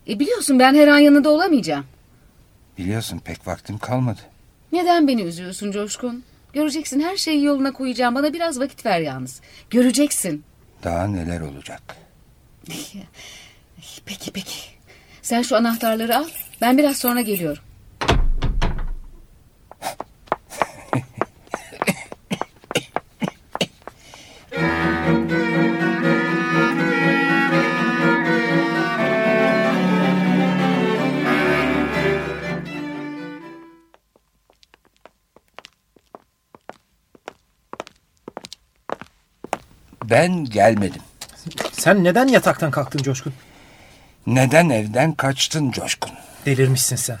[SPEAKER 7] E, biliyorsun ben her an yanında olamayacağım.
[SPEAKER 6] Biliyorsun pek vaktim kalmadı.
[SPEAKER 7] Neden beni üzüyorsun Coşkun? Göreceksin her şeyi yoluna koyacağım. Bana biraz vakit ver yalnız. Göreceksin.
[SPEAKER 6] Daha neler olacak?
[SPEAKER 7] Peki peki. Sen şu anahtarları al. Ben biraz sonra geliyorum.
[SPEAKER 6] Ben gelmedim.
[SPEAKER 5] Sen neden yataktan kalktın Coşkun?
[SPEAKER 6] Neden evden kaçtın Coşkun?
[SPEAKER 5] Delirmişsin sen.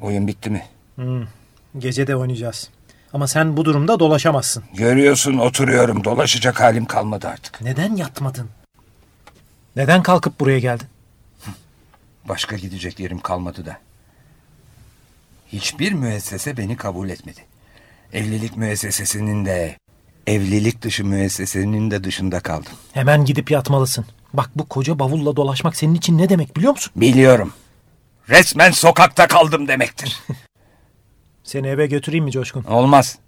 [SPEAKER 6] Oyun bitti mi?
[SPEAKER 5] Hmm, gece de oynayacağız. Ama sen bu durumda dolaşamazsın.
[SPEAKER 6] Görüyorsun oturuyorum. Dolaşacak halim kalmadı artık.
[SPEAKER 5] Neden yatmadın? Neden kalkıp buraya geldin?
[SPEAKER 6] Başka gidecek yerim kalmadı da. Hiçbir müessese beni kabul etmedi. Evlilik müessesesinin de, evlilik dışı müessesenin de dışında kaldım.
[SPEAKER 5] Hemen gidip yatmalısın. Bak bu koca bavulla dolaşmak senin için ne demek biliyor musun?
[SPEAKER 6] Biliyorum. Resmen sokakta kaldım demektir.
[SPEAKER 5] Seni eve götüreyim mi Coşkun?
[SPEAKER 6] Olmaz.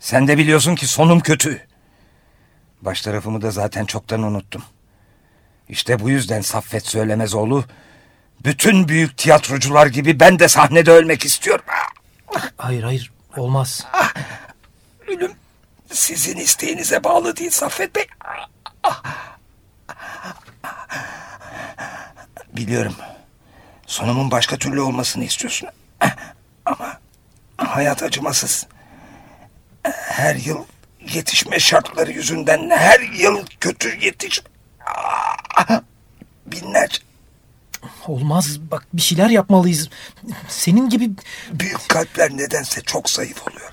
[SPEAKER 6] Sen de biliyorsun ki sonum kötü. Baş tarafımı da zaten çoktan unuttum. İşte bu yüzden Saffet Söylemezoğlu bütün büyük tiyatrocular gibi ben de sahnede ölmek istiyorum.
[SPEAKER 5] Hayır hayır olmaz.
[SPEAKER 6] Ölüm sizin isteğinize bağlı değil Saffet Bey. Biliyorum. Sonumun başka türlü olmasını istiyorsun. Ama hayat acımasız. Her yıl yetişme şartları yüzünden her yıl kötü yetiş... Binlerce
[SPEAKER 5] Olmaz bak bir şeyler yapmalıyız. Senin gibi...
[SPEAKER 6] büyük kalpler nedense çok zayıf oluyor.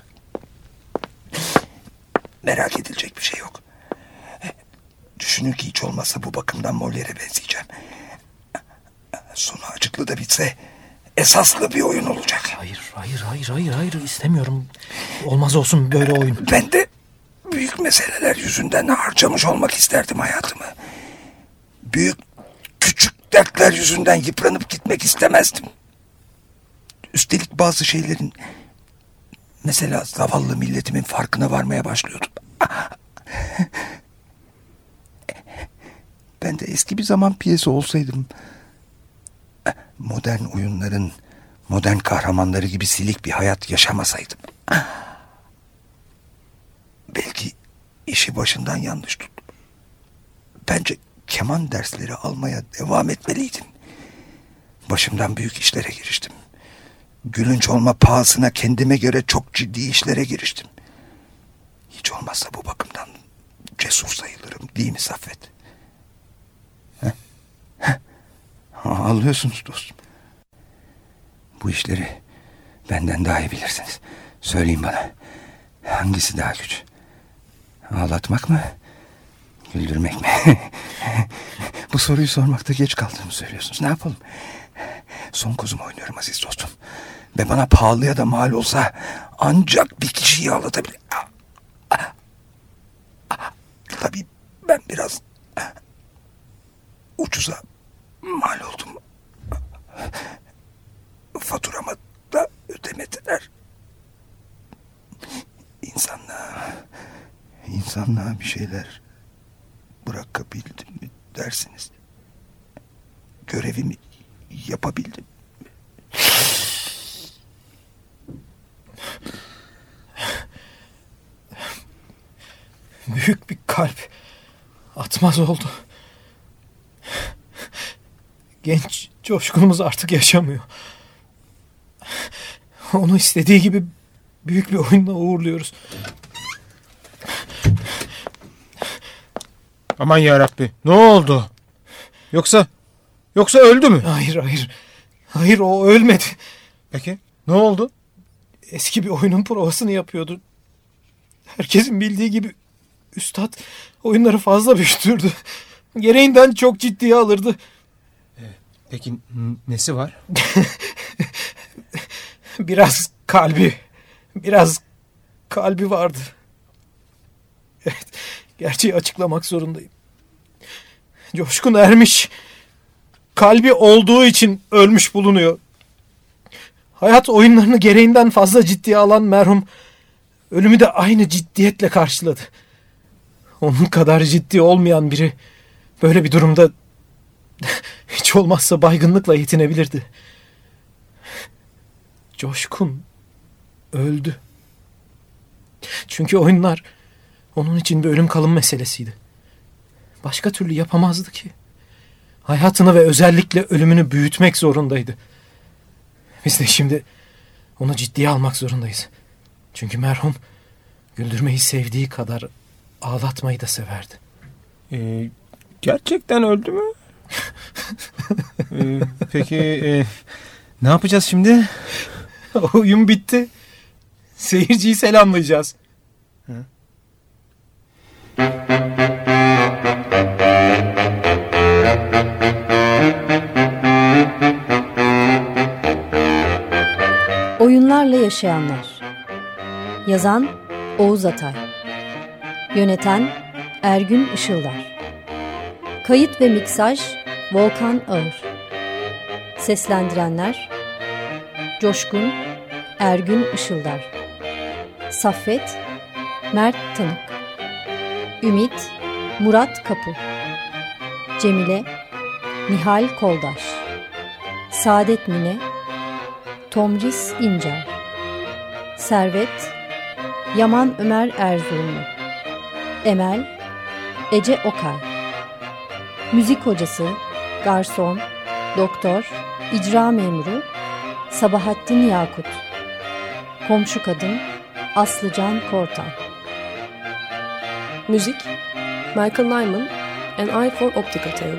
[SPEAKER 6] Merak edilecek bir şey yok. Düşünün ki hiç olmazsa bu bakımdan Molière'e benzeyeceğim. Sonu acıklı da bitse esaslı bir oyun olacak.
[SPEAKER 5] Hayır hayır hayır hayır hayır istemiyorum. Olmaz olsun böyle oyun.
[SPEAKER 6] Ben de büyük meseleler yüzünden harcamış olmak isterdim hayatımı. Büyük küçük dertler yüzünden yıpranıp gitmek istemezdim. Üstelik bazı şeylerin mesela zavallı milletimin farkına varmaya başlıyordum. Ben de eski bir zaman piyesi olsaydım modern oyunların modern kahramanları gibi silik bir hayat yaşamasaydım. Belki işi başından yanlış tuttum. Bence keman dersleri almaya devam etmeliydim. Başımdan büyük işlere giriştim. Gülünç olma pahasına kendime göre çok ciddi işlere giriştim. Hiç olmazsa bu bakımdan cesur sayılırım değil mi Saffet? Ağlıyorsunuz dostum. Bu işleri benden daha iyi bilirsiniz. Söyleyin bana. Hangisi daha güç? Ağlatmak mı? Güldürmek mi? Bu soruyu sormakta geç kaldığımı söylüyorsunuz. Ne yapalım? Son kozumu oynuyorum aziz dostum. Ve bana pahalıya da mal olsa ancak bir kişiyi ağlatabilir. Tabii ben biraz ucuza mal oldum. Faturamı da ödemediler. İnsanlığa,
[SPEAKER 18] insanlığa bir şeyler bırakabildim mi dersiniz? Görevimi yapabildim.
[SPEAKER 5] Büyük bir kalp atmaz oldu. Genç coşkunumuz artık yaşamıyor. Onu istediği gibi büyük bir oyunla uğurluyoruz.
[SPEAKER 8] Aman yarabbi ne oldu? Yoksa yoksa öldü mü?
[SPEAKER 5] Hayır hayır. Hayır o ölmedi.
[SPEAKER 8] Peki ne oldu?
[SPEAKER 5] Eski bir oyunun provasını yapıyordu. Herkesin bildiği gibi üstad oyunları fazla büyütürdü. Gereğinden çok ciddiye alırdı.
[SPEAKER 8] Peki nesi var?
[SPEAKER 5] biraz kalbi, biraz kalbi vardı. Evet, gerçeği açıklamak zorundayım. Coşkun ermiş. Kalbi olduğu için ölmüş bulunuyor. Hayat oyunlarını gereğinden fazla ciddiye alan merhum ölümü de aynı ciddiyetle karşıladı. Onun kadar ciddi olmayan biri böyle bir durumda hiç olmazsa baygınlıkla yetinebilirdi. Coşkun öldü. Çünkü oyunlar onun için bir ölüm kalım meselesiydi. Başka türlü yapamazdı ki. Hayatını ve özellikle ölümünü büyütmek zorundaydı. Biz de şimdi onu ciddiye almak zorundayız. Çünkü merhum güldürmeyi sevdiği kadar ağlatmayı da severdi.
[SPEAKER 8] Ee, gerçekten öldü mü? ee, peki e, ne yapacağız şimdi?
[SPEAKER 5] Oyun bitti. Seyirciyi selamlayacağız.
[SPEAKER 8] Hı.
[SPEAKER 13] Oyunlarla Yaşayanlar Yazan Oğuz Atay Yöneten Ergün Işıldar Kayıt ve miksaj Volkan Ağır. Seslendirenler Coşkun Ergün Işıldar. Saffet Mert Tanık. Ümit Murat Kapı. Cemile Nihal Koldaş. Saadet Mine Tomris İncer. Servet Yaman Ömer Erzurumlu. Emel Ece Okay Müzik hocası Garson Doktor İcra memuru Sabahattin Yakut. Komşu kadın Aslıcan Kortan.
[SPEAKER 2] Müzik Michael Nyman An Eye for Optical Theory